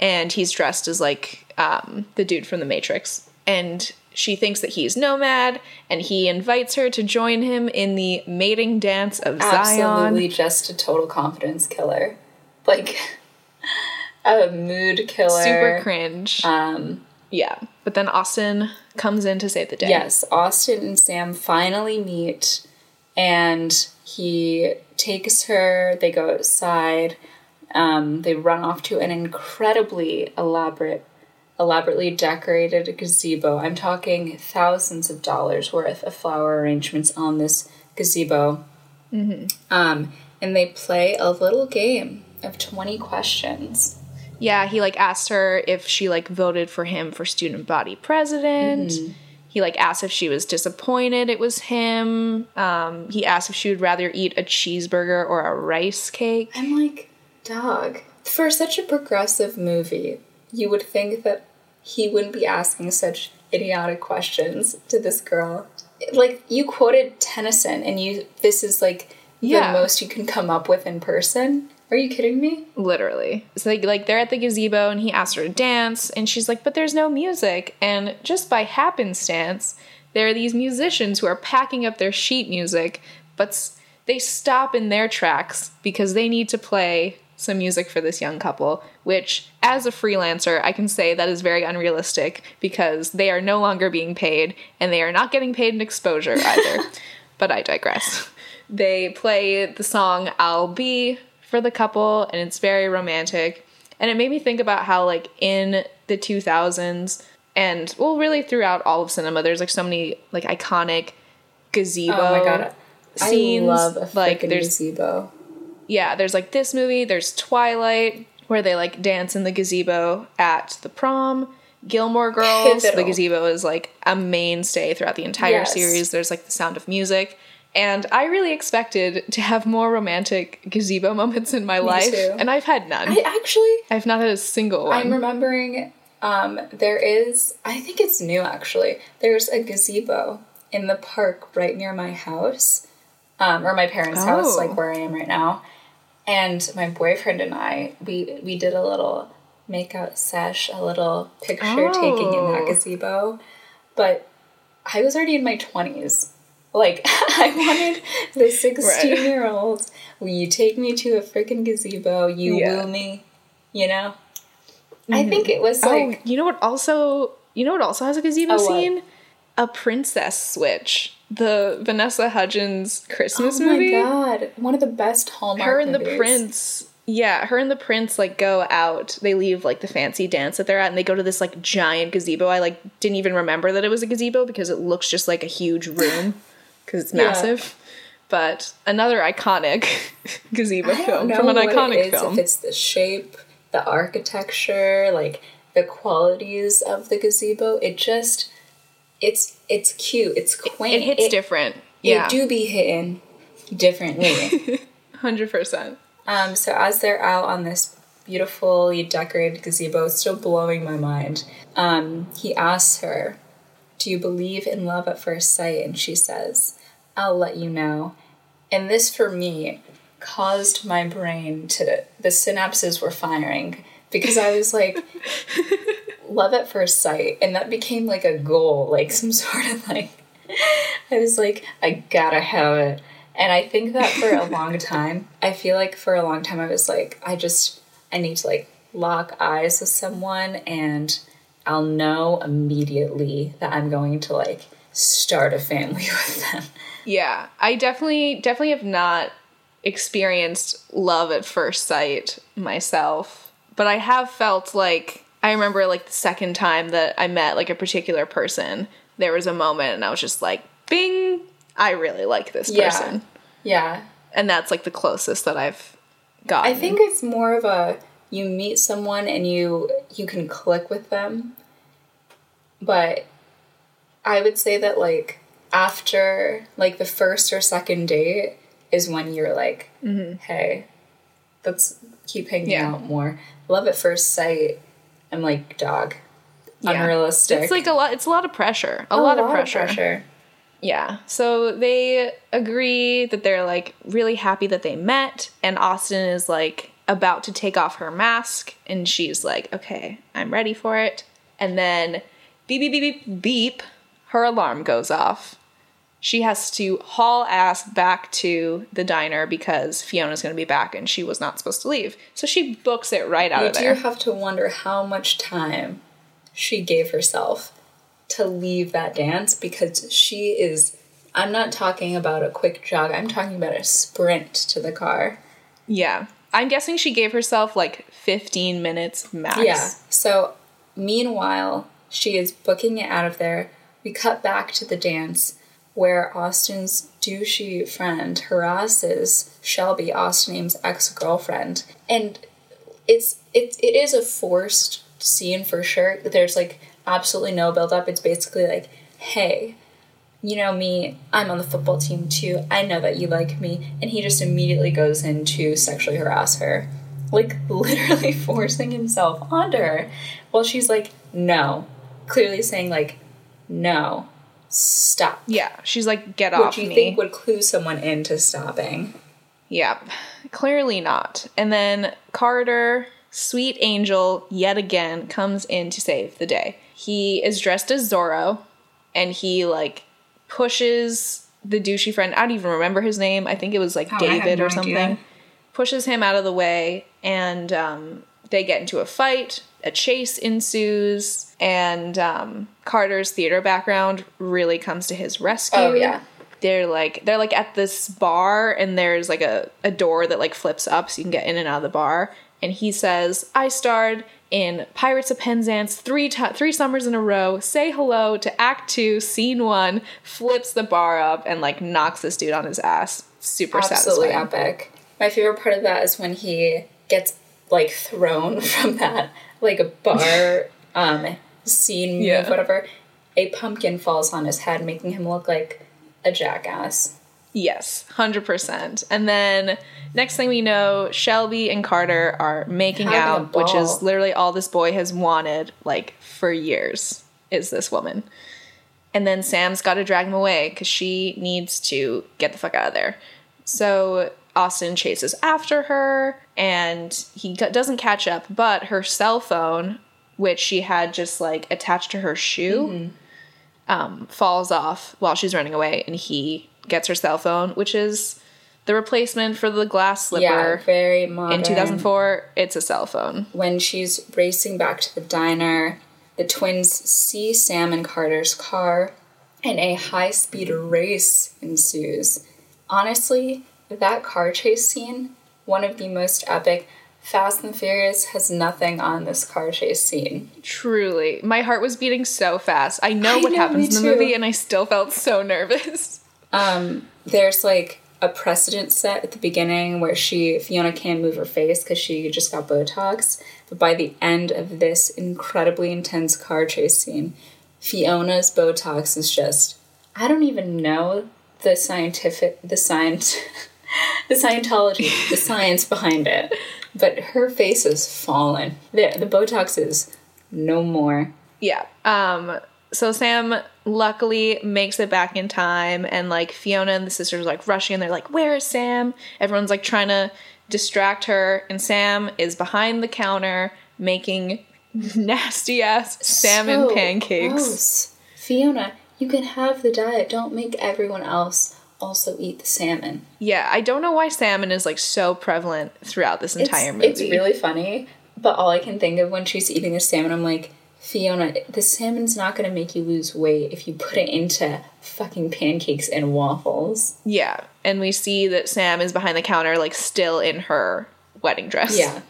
And he's dressed as like um, the dude from The Matrix. And she thinks that he's Nomad, and he invites her to join him in the mating dance of Zion. Absolutely just a total confidence killer. Like a mood killer. Super cringe. Um yeah. But then Austin comes in to save the day. Yes, Austin and Sam finally meet and he takes her, they go outside, um, they run off to an incredibly elaborate elaborately decorated gazebo. I'm talking thousands of dollars worth of flower arrangements on this gazebo. Um, and they play a little game of 20 questions. Yeah, he like asked her if she like voted for him for student body president. He like asked if she was disappointed it was him. Um, he asked if she would rather eat a cheeseburger or a rice cake. I'm like, dog. For such a progressive movie, you would think that he wouldn't be asking such idiotic questions to this girl. Like you quoted Tennyson, and you this is like Yeah. the most you can come up with in person. Are you kidding me? Literally. So like, like they're at the gazebo and he asked her to dance and she's like, but there's no music. And just by happenstance, there are these musicians who are packing up their sheet music, but s- they stop in their tracks because they need to play some music for this young couple, which as a freelancer, I can say that is very unrealistic because they are no longer being paid and they are not getting paid in exposure either. but I digress. They play the song I'll Be for the couple and it's very romantic. And it made me think about how like in the 2000s and well really throughout all of cinema there's like so many like iconic gazebo Oh my god. scenes. I love a like there's gazebo. Yeah, there's like this movie, there's Twilight, where they like dance in the gazebo at the prom. Gilmore Girls, the gazebo is like a mainstay throughout the entire Yes. series. There's like the sound of music. And I really expected to have more romantic gazebo moments in my life. too. And I've had none. I actually I've not had a single one. I'm remembering um, there is, I think it's new actually. There's a gazebo in the park right near my house, um, or my parents' house, Oh. like where I am right now. And my boyfriend and I, we we did a little makeout sesh, a little picture taking in that Oh. gazebo. But I was already in my twenties. Like I wanted the sixteen year old. Will you take me to a freaking gazebo? You Yeah. woo me, you know. I mm-hmm. think it was oh, like you know what also you know what also has a gazebo A scene? A princess switch. The Vanessa Hudgens Christmas oh movie. my god, one of the best Hallmark. her and the prince yeah her and the prince like go out they leave like the fancy dance that they're at and they go to this like giant gazebo i like didn't even remember that it was a gazebo because it looks just like a huge room because it's Yeah. massive but another iconic gazebo film from an iconic film If it's the shape, the architecture, like the qualities of the gazebo, it just it's it's cute. It's quaint. it hits different yeah It do be hitting differently. 100% Um, so as they're out on this beautifully decorated gazebo, it's still blowing my mind. Um, he asks her, "Do you believe in love at first sight?" And she says, "I'll let you know." And this, for me, caused my brain to the synapses were firing because I was like, "Love at first sight," and that became like a goal, like some sort of like. I was like, I gotta have it. And I think that for a long time, I feel like for a long time I was like, I just, I need to like lock eyes with someone and I'll know immediately that I'm going to like start a family with them. Yeah, I definitely definitely have not experienced love at first sight myself, but I have felt like I remember like the second time that I met like a particular person, there was a moment and I was just like, "Bing, I really like this Yeah. person." Yeah. And that's like the closest that I've gotten. I think it's more of a you meet someone and you you can click with them. But I would say that like after like the first or second date is when you're like, mm-hmm. hey, let's keep hanging Yeah. out more. Love at first sight. I'm like, dog, Yeah. unrealistic. It's like a lot. It's a lot of pressure. A, lot, of pressure. Yeah. So they agree that they're like really happy that they met, and Austin is like about to take off her mask, and she's like, "Okay, I'm ready for it." And then beep beep beep beep beep, her alarm goes off. She has to haul ass back to the diner because Fiona's going to be back and she was not supposed to leave. So she books it right out You of do there. have to wonder how much time she gave herself to leave that dance because she is. I'm not talking about a quick jog, I'm talking about a sprint to the car. yeah. I'm guessing she gave herself like 15 minutes max. Yeah. So, meanwhile, she is booking it out of there. We cut back to the dance where Austin's douchey friend harasses Shelby, Austin ex girlfriend. And it's it, it is a forced scene for sure. There's like absolutely no build up. It's basically like, hey, you know me, I'm on the football team too. I know that you like me. And he just immediately goes in to sexually harass her. Like literally forcing himself onto her. While she's like, no. Clearly saying like, no. Stop. Yeah. She's like, get Which off you me. think would clue someone into stopping. Yep, clearly not. And then Carter, sweet angel, yet again comes in to save the day. He is dressed as Zorro and he like pushes the douchey friend. I don't even remember his name. I think it was like Oh, David no or something. idea. Pushes him out of the way and um, they get into a fight. A chase ensues, and um, Carter's theater background really comes to his rescue. Oh, yeah. they're like they're like at this bar and there's like a, a door that like flips up so you can get in and out of the bar. And he says i starred in pirates of penzance three three summers in a row. Say hello to act two scene one. Flips the bar up and like knocks this dude on his ass. Super absolutely satisfying. epic. My favorite part of that is when he gets like thrown from that like a bar um scene move, Yeah. whatever. A pumpkin falls on his head, making him look like a jackass. Yes, 100%. And then next thing we know, Shelby and Carter are making Having out, which is literally all this boy has wanted like for years is this woman. And then Sam's got to drag him away cuz she needs to get the fuck out of there. So Austin chases after her and he doesn't catch up, but her cell phone which she had just like attached to her shoe um, falls off while she's running away, and he gets her cell phone, which is the replacement for the glass slipper. Yeah, very modern. In 2004, it's a cell phone. When she's racing back to the diner, the twins see Sam and Carter's car, and a high speed race ensues. Honestly, that car chase scene, one of the most epic. Fast and Furious has nothing on this car chase scene. Truly, my heart was beating so fast. I know I what know, happens in the movie, and I still felt so nervous. Um, there's like a precedent set at the beginning where she Fiona can't move her face because she just got Botox. But by the end of this incredibly intense car chase scene, Fiona's Botox is just I don't even know the scientific the science the Scientology, the science behind it. But her face is fallen. The the Botox is no more. Yeah. Um. So Sam luckily makes it back in time, and like Fiona and the sisters are like rushing, and they're like, "Where is Sam?" Everyone's like trying to distract her, and Sam is behind the counter making nasty ass salmon So pancakes. gross. Fiona, you can have the diet. Don't make everyone else also eat the salmon. Yeah, I don't know why salmon is like so prevalent throughout this It's, entire movie. it's really funny, but all I can think of when she's eating the salmon, I'm like, Fiona, the salmon's not going to make you lose weight if you put it into fucking pancakes and waffles. yeah, and we see that Sam is behind the counter, like still in her wedding dress. Yeah.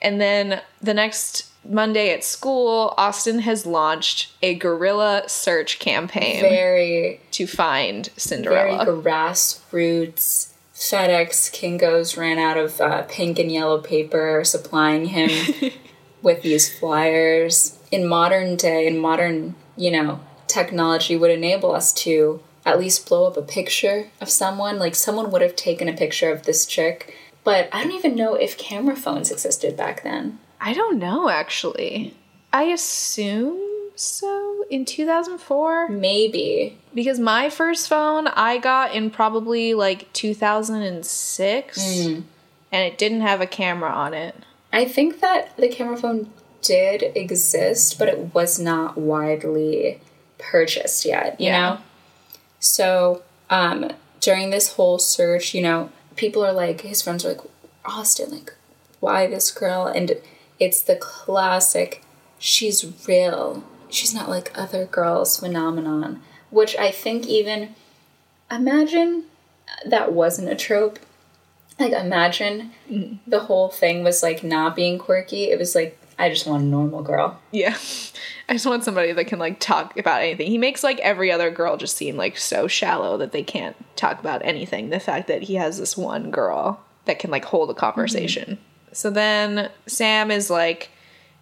And then the next Monday at school, Austin has launched a guerrilla search campaign Very, to find Cinderella. very grassroots, FedEx Kinko's ran out of uh, pink and yellow paper, supplying him with these flyers. In modern day, in modern, you know, technology would enable us to at least blow up a picture of someone. Like someone would have taken a picture of this chick, but I don't even know if camera phones existed back then. I don't know actually. I assume so in 2004 Maybe. because my first phone I got in probably like 2006 Mm. and it didn't have a camera on it. I think that the camera phone did exist, but it was not widely purchased yet, you Yeah. know? So, um, during this whole search, you know, people are like, his friends are like, Austin, like, why this girl? And it's the classic, she's real. She's not like other girls phenomenon, which I think even, imagine uh, that wasn't a trope. Like, imagine mm-hmm. the whole thing was like not being quirky. It was like, I just want a normal girl. Yeah. I just want somebody that can like talk about anything. He makes like every other girl just seem like so shallow that they can't talk about anything. The fact that he has this one girl that can like hold a conversation. Mm-hmm. So then Sam is like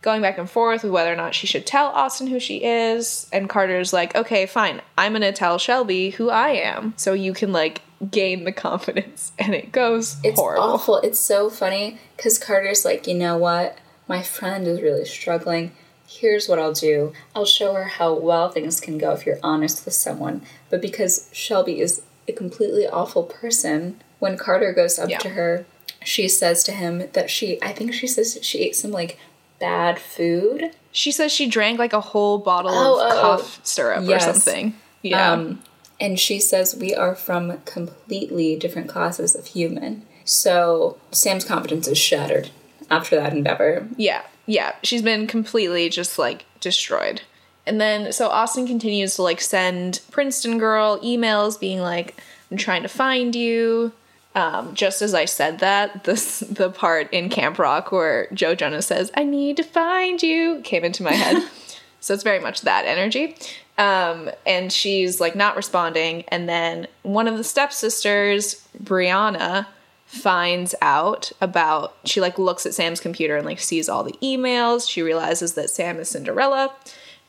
going back and forth with whether or not she should tell Austin who she is. And Carter's like, okay, fine. I'm going to tell Shelby who I am so you can like gain the confidence. And it goes It's horrible. awful. It's so funny because Carter's like, you know what? My friend is really struggling. Here's what I'll do. I'll show her how well things can go if you're honest with someone. But because Shelby is a completely awful person, when Carter goes up Yeah. to her, she says to him that she, I think she says she ate some like bad food. She says she drank like a whole bottle Oh, of oh, cough syrup yes. or something. Yeah. Um, and she says we are from completely different classes of human. So Sam's confidence is shattered after that endeavor. Yeah, yeah. She's been completely just like destroyed. And then so Austin continues to like send Princeton girl emails being like, I'm trying to find you. Um, just as I said that, this the part in Camp Rock where Joe Jonas says, I need to find you came into my head. so it's very much that energy. Um, and she's like not responding. And then one of the stepsisters, Brianna, finds out about she like looks at Sam's computer and like sees all the emails. She realizes that Sam is Cinderella,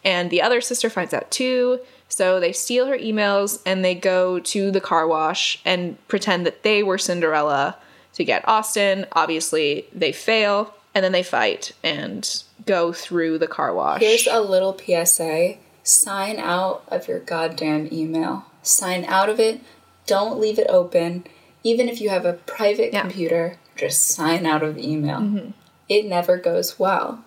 and the other sister finds out too. So they steal her emails and they go to the car wash and pretend that they were Cinderella to get Austin. Obviously, they fail and then they fight and go through the car wash. Here's a little PSA sign out of your goddamn email. Sign out of it. Don't leave it open. Even if you have a private Yeah. computer, just sign out of the email. Mm-hmm. It never goes well.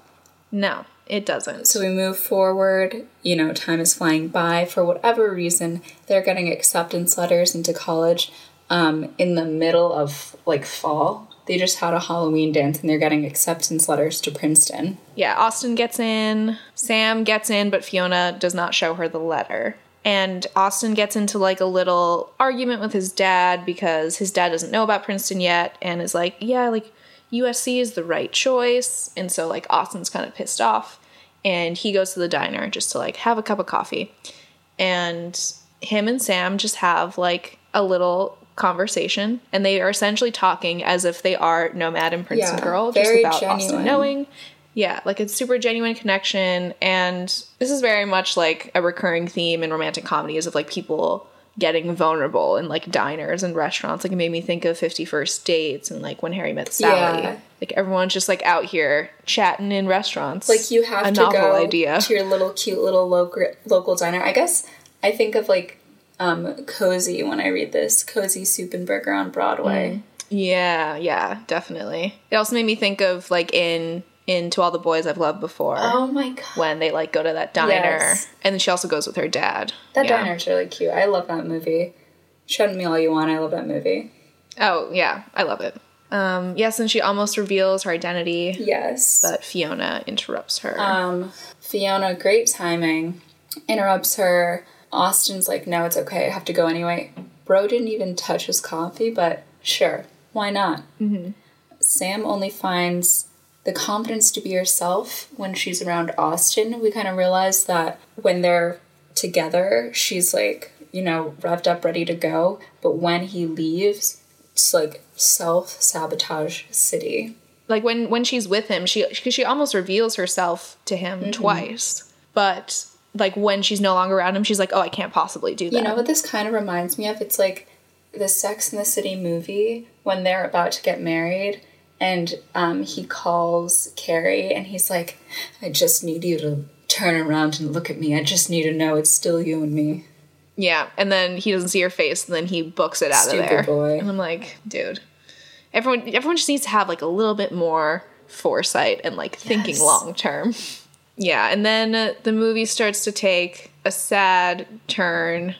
no, it doesn't. So we move forward. You know, time is flying by. For whatever reason, they're getting acceptance letters into college um, in the middle of like fall. They just had a Halloween dance and they're getting acceptance letters to Princeton. Yeah, Austin gets in, Sam gets in, but Fiona does not show her the letter. And Austin gets into like a little argument with his dad because his dad doesn't know about Princeton yet and is like, yeah, like USC is the right choice. And so like Austin's kind of pissed off and he goes to the diner just to like have a cup of coffee. And him and Sam just have like a little conversation and they are essentially talking as if they are Nomad and Prince Yeah, Girl just without Austin knowing. Yeah, like it's super genuine connection and this is very much like a recurring theme in romantic comedies of like people getting vulnerable in like diners and restaurants. Like it made me think of 50 First Dates and like when Harry met Sally. Yeah. Like everyone's just like out here chatting in restaurants. Like you have a to novel go idea. to your little cute little local local diner. I guess I think of like um, cozy when I read this cozy soup and burger on Broadway. Yeah, yeah, definitely. It also made me think of like in in To All the Boys I've Loved Before. Oh my god, When they like go to that diner, Yes. and then she also goes with her dad. that Yeah. is really cute. I love that movie. Shut me all you want. I love that movie. Oh yeah, I love it. Um, yes, and she almost reveals her identity, Yes. but Fiona interrupts her. Um, Fiona, great timing, interrupts her. Austin's like, no, it's okay. I have to go anyway. Bro didn't even touch his coffee, but sure, why not? Mm-hmm. Sam only finds the confidence to be herself when she's around Austin. We kind of realize that when they're together, she's like, you know, revved up, ready to go. But when he leaves it's like self sabotage city. Like when when she's with him, she she almost reveals herself to him Mm-hmm. twice. But like when she's no longer around him, she's like, "Oh, I can't possibly do that." You know what this kind of reminds me of? It's like the Sex in the City movie when they're about to get married and um, he calls Carrie and he's like, I just need you to turn around and look at me. I just need to know it's still you and me. Yeah, and then he doesn't see her face, and then he books it out Stupid of there. boy. And I'm like, dude, everyone, everyone just needs to have like a little bit more foresight and like thinking long term. Yeah, and then uh, the movie starts to take a sad turn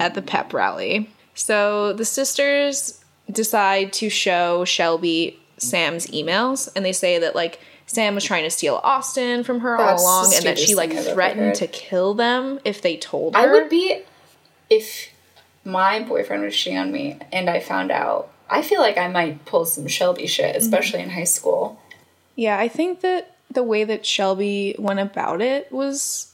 at the pep rally. So the sisters decide to show Shelby Sam's emails, and they say that like Sam was trying to steal Austin from her That's all along, and that she like thing I've ever threatened to kill them if they told her. I would be, if my boyfriend was cheating on me and I found out, I feel like I might pull some Shelby shit, mm-hmm. especially in high school. Yeah, I think that the way that Shelby went about it was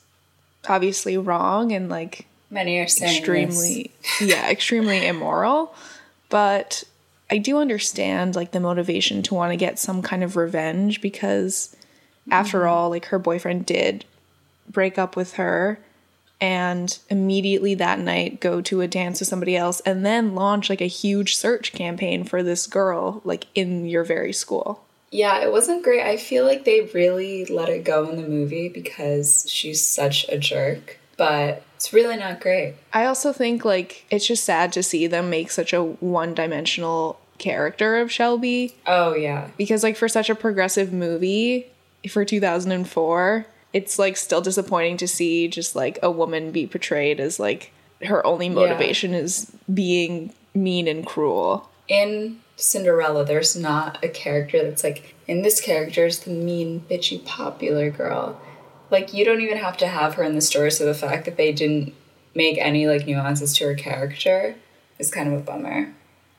obviously wrong and like Many are saying extremely yeah, extremely immoral, but I do understand like the motivation to want to get some kind of revenge because after mm-hmm. all, like her boyfriend did break up with her and immediately that night go to a dance with somebody else and then launch like a huge search campaign for this girl like in your very school. Yeah, it wasn't great. I feel like they really let it go in the movie because she's such a jerk, but it's really not great. I also think like it's just sad to see them make such a one-dimensional character of Shelby Oh, yeah. because like for such a progressive movie for 2004, it's like still disappointing to see just like a woman be portrayed as like her only motivation is being mean and cruel. In Cinderella, there's not a character that's like, in this character is the mean, bitchy, popular girl. Like, you don't even have to have her in the story, so the fact that they didn't make any like nuances to her character is kind of a bummer.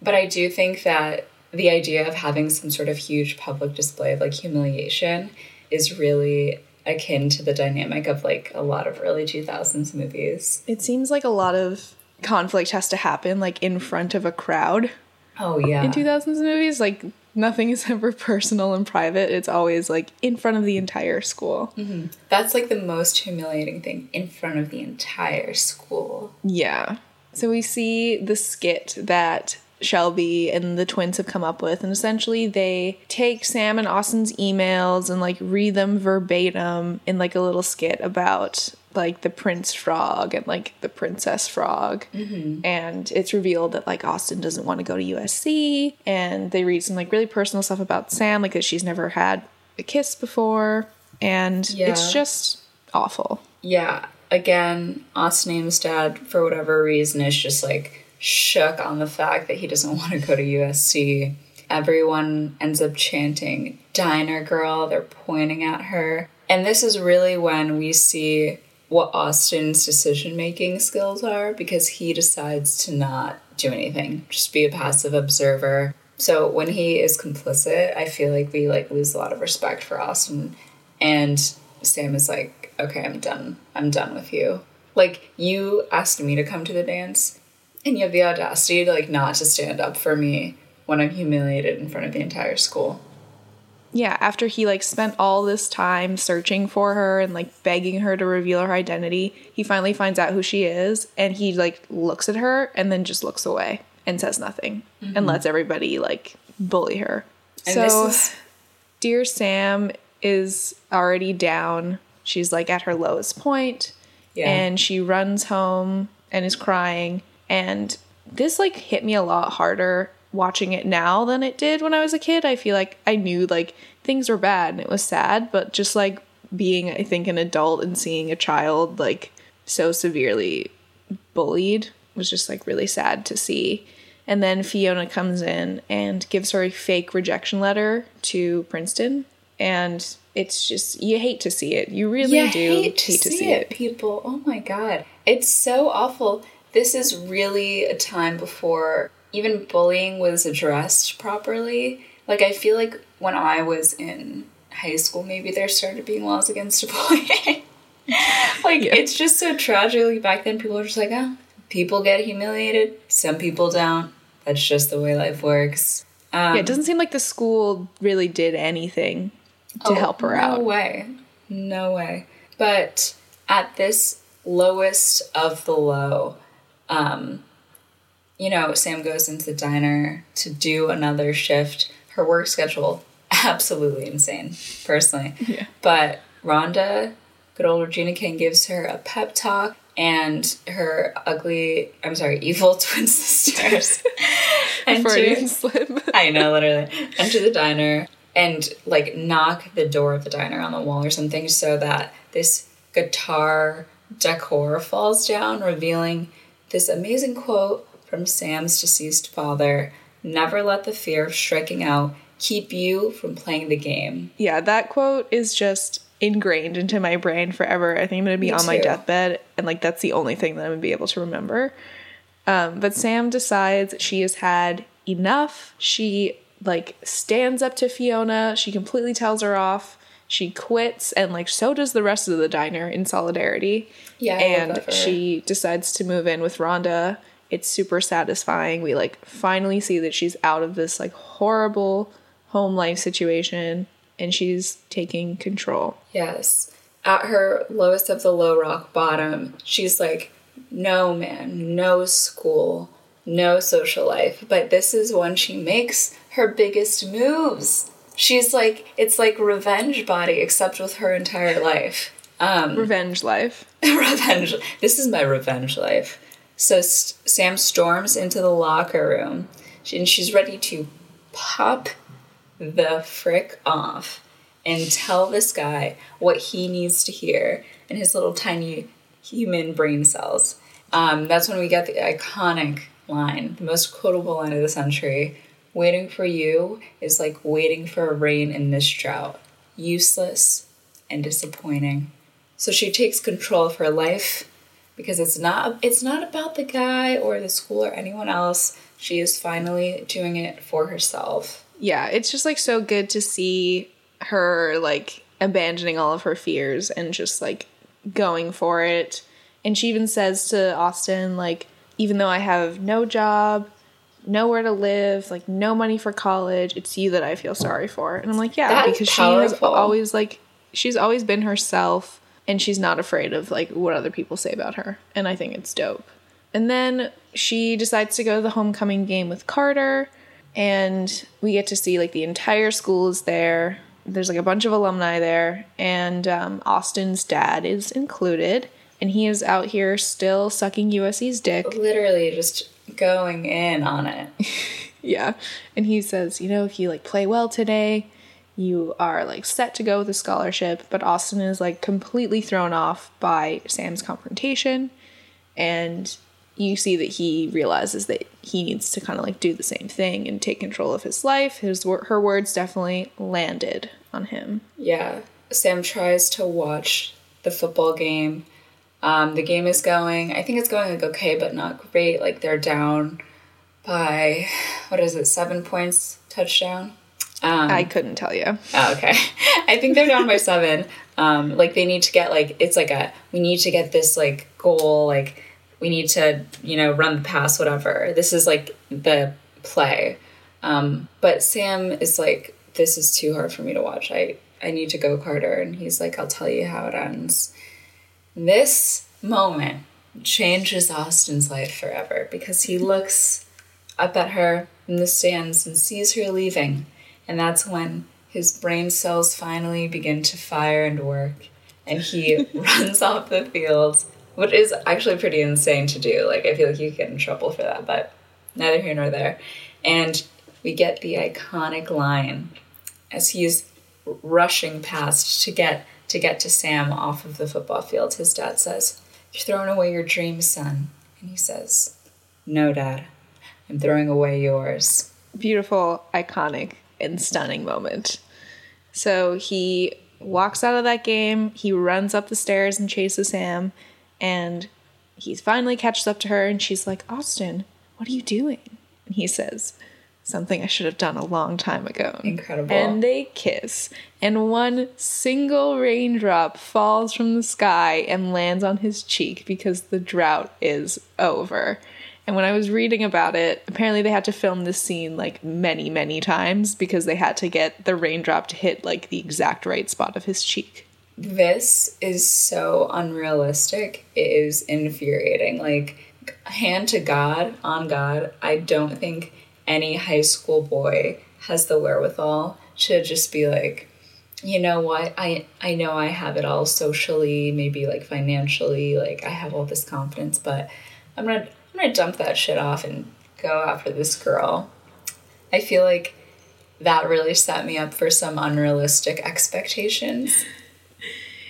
But I do think that the idea of having some sort of huge public display of like humiliation is really akin to the dynamic of like a lot of early 2000s movies. It seems like a lot of conflict has to happen like in front of a crowd Oh, yeah. in 2000s movies like nothing is ever personal and private it's always like in front of the entire school mm-hmm. That's like the most humiliating thing in front of the entire school. Yeah. So we see the skit that Shelby and the twins have come up with, and essentially they take Sam and Austin's emails and like read them verbatim in like a little skit about like the prince frog and like the princess frog. Mm-hmm. And it's revealed that like Austin doesn't want to go to USC, and they read some like really personal stuff about Sam, like that she's never had a kiss before, and Yeah. it's just awful. Yeah, again, Austin dad, for whatever reason, is just like shook on the fact that he doesn't want to go to USC. Everyone ends up chanting Diner Girl, they're pointing at her. And this is really when we see what Austin's decision making skills are because he decides to not do anything, just be a passive observer. So when he is complicit, I feel like we like lose a lot of respect for Austin and Sam is like, okay, I'm done. I'm done with you. Like, you asked me to come to the dance, and you have the audacity to, like, not to stand up for me when I'm humiliated in front of the entire school. yeah, after he like spent all this time searching for her and like begging her to reveal her identity, he finally finds out who she is and he like looks at her and then just looks away and says nothing and mm-hmm. lets everybody like bully her. And so is dear Sam is already down. She's like at her lowest point Yeah. and she runs home and is crying and this like hit me a lot harder watching it now than it did when I was a kid. I feel like I knew like things were bad and it was sad, but just like being I think an adult and seeing a child like so severely bullied was just like really sad to see. And then Fiona comes in and gives her a fake rejection letter to Princeton and it's just you hate to see it. You really You do hate to see, it, people. Oh my god. It's so awful. This is really a time before even bullying was addressed properly. Like, I feel like when I was in high school, maybe there started being laws against bullying. like, Yeah. it's just so tragically back then, people were just like, oh, people get humiliated, some people don't. That's just the way life works. Um, yeah, it doesn't seem like the school really did anything to Oh, help her out. no way. No way. But at this lowest of the low, um, you know, Sam goes into the diner to do another shift. Her work schedule, absolutely insane, personally. Yeah. But Rhonda, good old Regina King, gives her a pep talk, and her ugly, I'm sorry, evil twin sisters. enter- Freudian slip. I know, literally. Enter the diner and like knock the door of the diner on the wall or something so that this guitar decor falls down, revealing this amazing quote from Sam's deceased father Never let the fear of striking out keep you from playing the game. yeah, that quote is just ingrained into my brain forever. I think I'm gonna be Me on my deathbed, and like that's the only thing that I'm gonna be able to remember. Um, but Sam decides she has had enough. She like stands up to Fiona. She completely tells her off. She quits, and like so does the rest of the diner in solidarity. Yeah, and that for her. she decides to move in with Rhonda. It's super satisfying. We like finally see that she's out of this like horrible home life situation and she's taking control. Yes. At her lowest of the low rock bottom, she's like, no man, no school, no social life. But this is when she makes her biggest moves. She's like, it's like revenge body, except with her entire life. Um, Revenge life. revenge. This is my revenge life. So S Sam storms into the locker room, she, and she's ready to pop the frick off and tell this guy what he needs to hear in his little tiny human brain cells. Um, that's when we get the iconic line, the most quotable line of the century. Waiting for you is like waiting for a rain in this drought. Useless and disappointing. So she takes control of her life because it's not it's not about the guy or the school or anyone else. She is finally doing it for herself. Yeah, it's just like so good to see her like abandoning all of her fears and just like going for it. And she even says to Austin like even though I have no job, nowhere to live, like no money for college, it's you that I feel sorry for. And I'm like, yeah, That because she has always like she's always been herself and she's not afraid of like what other people say about her. And I think it's dope. And then she decides to go to the homecoming game with Carter and we get to see like the entire school is there. There's like a bunch of alumni there, and um, Austin's dad is included, and he is out here still sucking USC's dick. Literally just going in on it. Yeah, and he says, you know, if you like play well today, you are like set to go with a scholarship. But Austin is like completely thrown off by Sam's confrontation, and you see that he realizes that he needs to kind of like do the same thing and take control of his life. His her words definitely landed on him. Yeah. Sam tries to watch the football game. Um, the game is going, I think it's going like okay, but not great. Like they're down by, what is it, seven points touchdown? Um, I couldn't tell you. Oh, okay. I think they're down by seven. Um, like they need to get like it's like a we need to get this like goal. Like we need to you know run the pass whatever. This is like the play. Um, but Sam is like this is too hard for me to watch. I I need to go Carter, and he's like I'll tell you how it ends. This moment changes Austin's life forever because he looks up at her in the stands and sees her leaving. And that's when his brain cells finally begin to fire and work. And he runs off the field, which is actually pretty insane to do. Like, I feel like you could get in trouble for that, but neither here nor there. And we get the iconic line as he's rushing past to get to get to Sam off of the football field. His dad says, "You're throwing away your dreams, son." And he says, "No, dad. I'm throwing away yours." beautiful, iconic, and stunning moment. So he walks out of that game, he runs up the stairs and chases Sam, and he finally catches up to her, and she's like, Austin, what are you doing? And he says, Something I should have done a long time ago. Incredible. And they kiss, and one single raindrop falls from the sky and lands on his cheek because the drought is over. And when I was reading about it, apparently they had to film this scene like many, many times because they had to get the raindrop to hit like the exact right spot of his cheek. This is so unrealistic. It is infuriating. Like, hand to God, on God, I don't think any high school boy has the wherewithal to just be like, you know what? I i know i have it all socially maybe like financially like i have all this confidence but i'm gonna i'm gonna dump that shit off and go after this girl. I feel like that really set me up for some unrealistic expectations.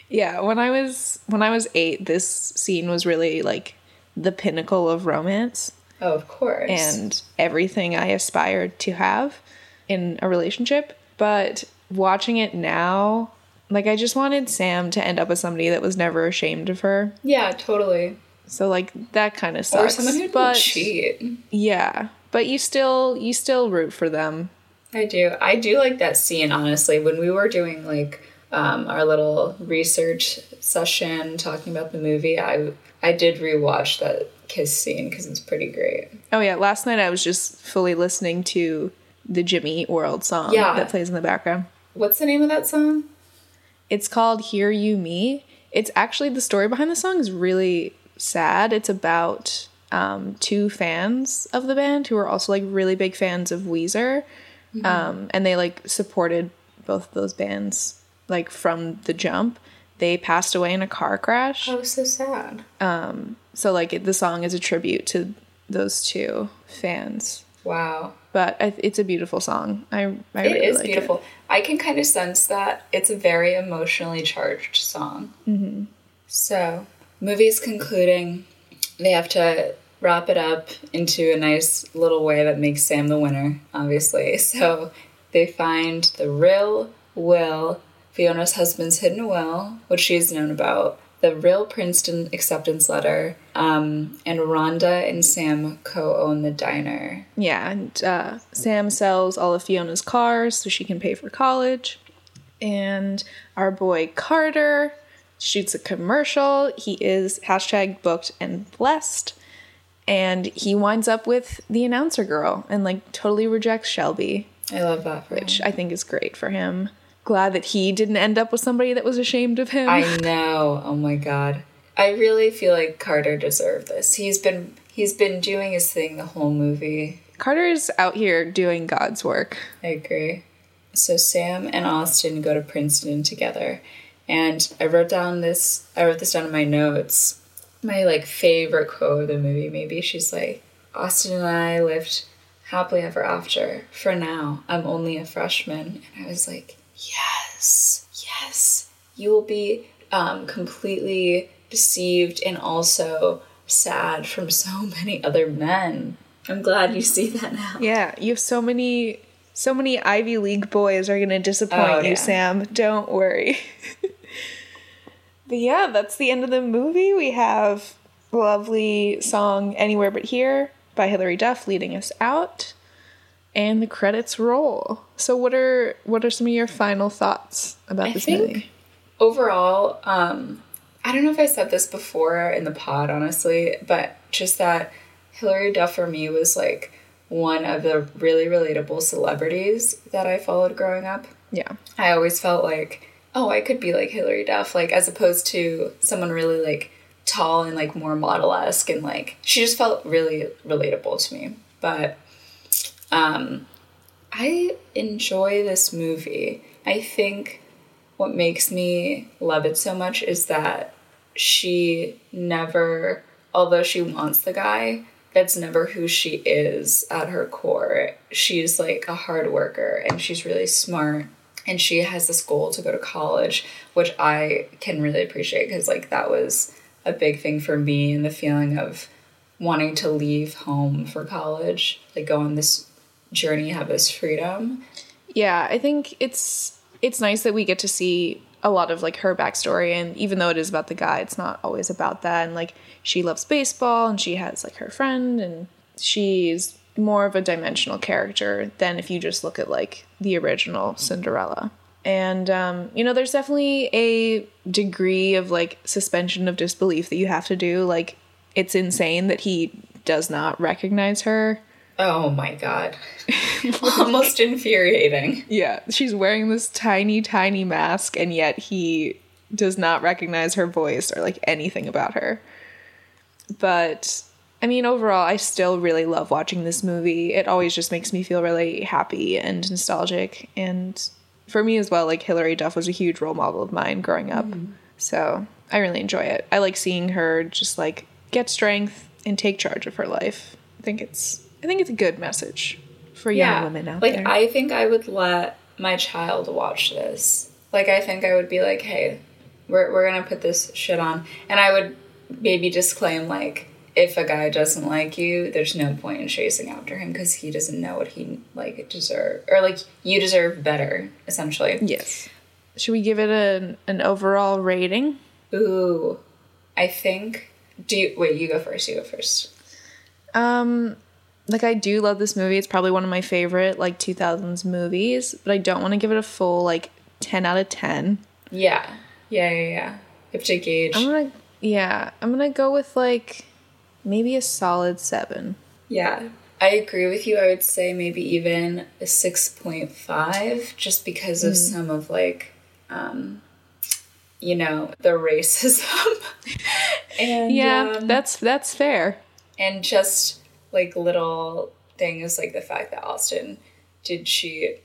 Yeah when i was when i was eight this scene was really like the pinnacle of romance oh of course and everything i aspired to have in a relationship but watching it now, like I just wanted Sam to end up with somebody that was never ashamed of her. Yeah, totally. So like that kind of sucks. Or someone who but, cheat. Yeah, but you still you still root for them. I do. I do like that scene. Honestly, when we were doing like um, our little research session talking about the movie, I I did rewatch that kiss scene because it's pretty great. Oh yeah, last night I was just fully listening to the Jimmy Eat World song yeah. that plays in the background. What's the name of that song? It's called Hear You Me. It's actually the story behind the song is really sad. It's about um, two fans of the band who are also like really big fans of Weezer. Mm-hmm. Um, and they like supported both those bands like from the jump. They passed away in a car crash. Oh, so sad. Um, so like it, the song is a tribute to those two fans. Wow but it's a beautiful song. I, I it really is like beautiful. It. I can kind of sense that it's a very emotionally charged song. Mm-hmm. So, movie's concluding. They have to wrap it up into a nice little way that makes Sam the winner, obviously. So, they find the real will, Fiona's husband's hidden will, which she's known about, the real Princeton acceptance letter, um, and Rhonda and Sam co own the diner. Yeah, and uh, Sam sells all of Fiona's cars so she can pay for college. And our boy Carter shoots a commercial. He is hashtag booked and blessed. And he winds up with the announcer girl and like totally rejects Shelby. I love that which him. I think is great for him glad that he didn't end up with somebody that was ashamed of him. I know. Oh my god. I really feel like Carter deserved this. He's been he's been doing his thing the whole movie. Carter is out here doing God's work. I agree. So Sam and Austin go to Princeton together. And I wrote down this I wrote this down in my notes. My like favorite quote of the movie maybe she's like Austin and I lived happily ever after. For now, I'm only a freshman. And I was like, yes, yes, you will be um, completely deceived and also sad from so many other men. I'm glad you see that now. Yeah, you have so many so many Ivy League boys are going to disappoint oh, you, yeah. Sam. Don't worry. but yeah, that's the end of the movie. We have lovely song Anywhere But Here by Hilary Duff leading us out and the credits roll. So what are what are some of your final thoughts about I this movie? Overall, um, I don't know if I said this before in the pod, honestly, but just that Hilary Duff for me was like one of the really relatable celebrities that I followed growing up. Yeah. I always felt like, oh, I could be like Hilary Duff, like as opposed to someone really like tall and like more model esque and like she just felt really relatable to me. But um, I enjoy this movie. I think what makes me love it so much is that she never, although she wants the guy, that's never who she is at her core. She's like a hard worker and she's really smart and she has this goal to go to college, which I can really appreciate because like that was a big thing for me and the feeling of wanting to leave home for college, like go on this journey have this freedom. Yeah, I think it's it's nice that we get to see a lot of like her backstory and even though it is about the guy, it's not always about that and like she loves baseball and she has like her friend and she's more of a dimensional character than if you just look at like the original Cinderella. And um, you know, there's definitely a degree of like suspension of disbelief that you have to do. Like, it's insane that he does not recognize her. Oh my god. Almost infuriating. Yeah, she's wearing this tiny, tiny mask, and yet he does not recognize her voice or like anything about her. But I mean, overall, I still really love watching this movie. It always just makes me feel really happy and nostalgic. And for me as well, like Hilary Duff was a huge role model of mine growing up. Mm-hmm. So I really enjoy it. I like seeing her just like get strength and take charge of her life. I think it's I think it's a good message for young women out like there. I think I would let my child watch this. Like I think I would be like, hey, we're we're gonna put this shit on, and I would maybe disclaim like, if a guy doesn't like you, there's no point in chasing after him because he doesn't know what he like deserve or like you deserve better essentially. yes. Should we give it an an overall rating? Ooh, I think. Do you wait? You go first. You go first. Um, like I do love this movie. It's probably one of my favorite like 2000s movies, but I don't want to give it a full like 10 out of 10. Yeah, yeah, yeah, yeah. You have to gauge. I'm gonna yeah, I'm gonna go with like maybe a solid seven. Yeah, I agree with you. I would say maybe even a 6.5 just because of some of like, um, you know, the racism. and Yeah, um, that's that's fair. and just like little things like the fact that Austin did cheat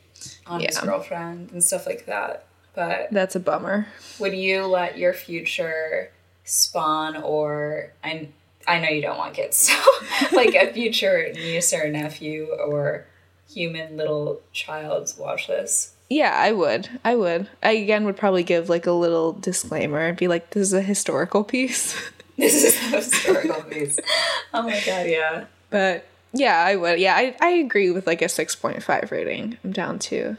on his girlfriend and stuff like that. But That's a bummer. would you let your future spawn or I I know you don't want kids, so like a future niece or nephew or human little child watch this? Yeah, I would. I would. I again would probably give like a little disclaimer and be like, this is a historical piece. This is a historical piece. Oh my god, yeah. But yeah, I would. Yeah, I, I agree with like a 6.5 rating. I'm down to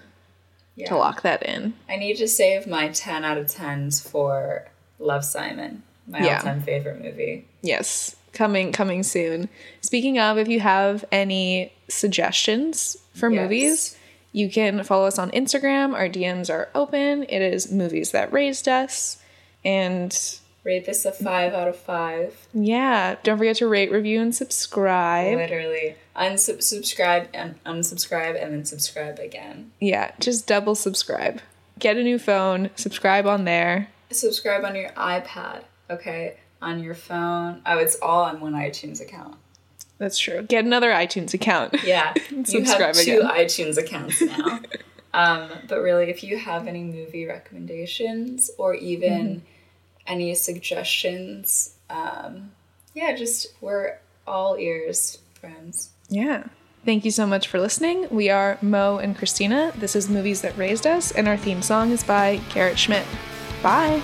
Yeah. to lock that in. I need to save my 10 out of 10s for Love Simon, my Yeah. all-time favorite movie. Yes, coming coming soon. Speaking of, if you have any suggestions for Yes. movies, you can follow us on Instagram. Our DMs are open. It is movies that raised us. And Rate this a 5 out of 5. yeah, don't forget to rate, review, and subscribe. Literally. Unsubscribe and unsubscribe and then subscribe again. Yeah, just double subscribe. Get a new phone, subscribe on there. Subscribe on your iPad, okay? On your phone. Oh, it's all on one iTunes account. That's true. Get another iTunes account. Yeah, you Subscribe have two again. iTunes accounts now. um, but really, if you have any movie recommendations or even Mm-hmm. Any suggestions, um, yeah, just we're all ears, friends. Yeah. Thank you so much for listening. We are Mo and Christina. This is Movies That Raised Us, and our theme song is by Garrett Schmidt. Bye.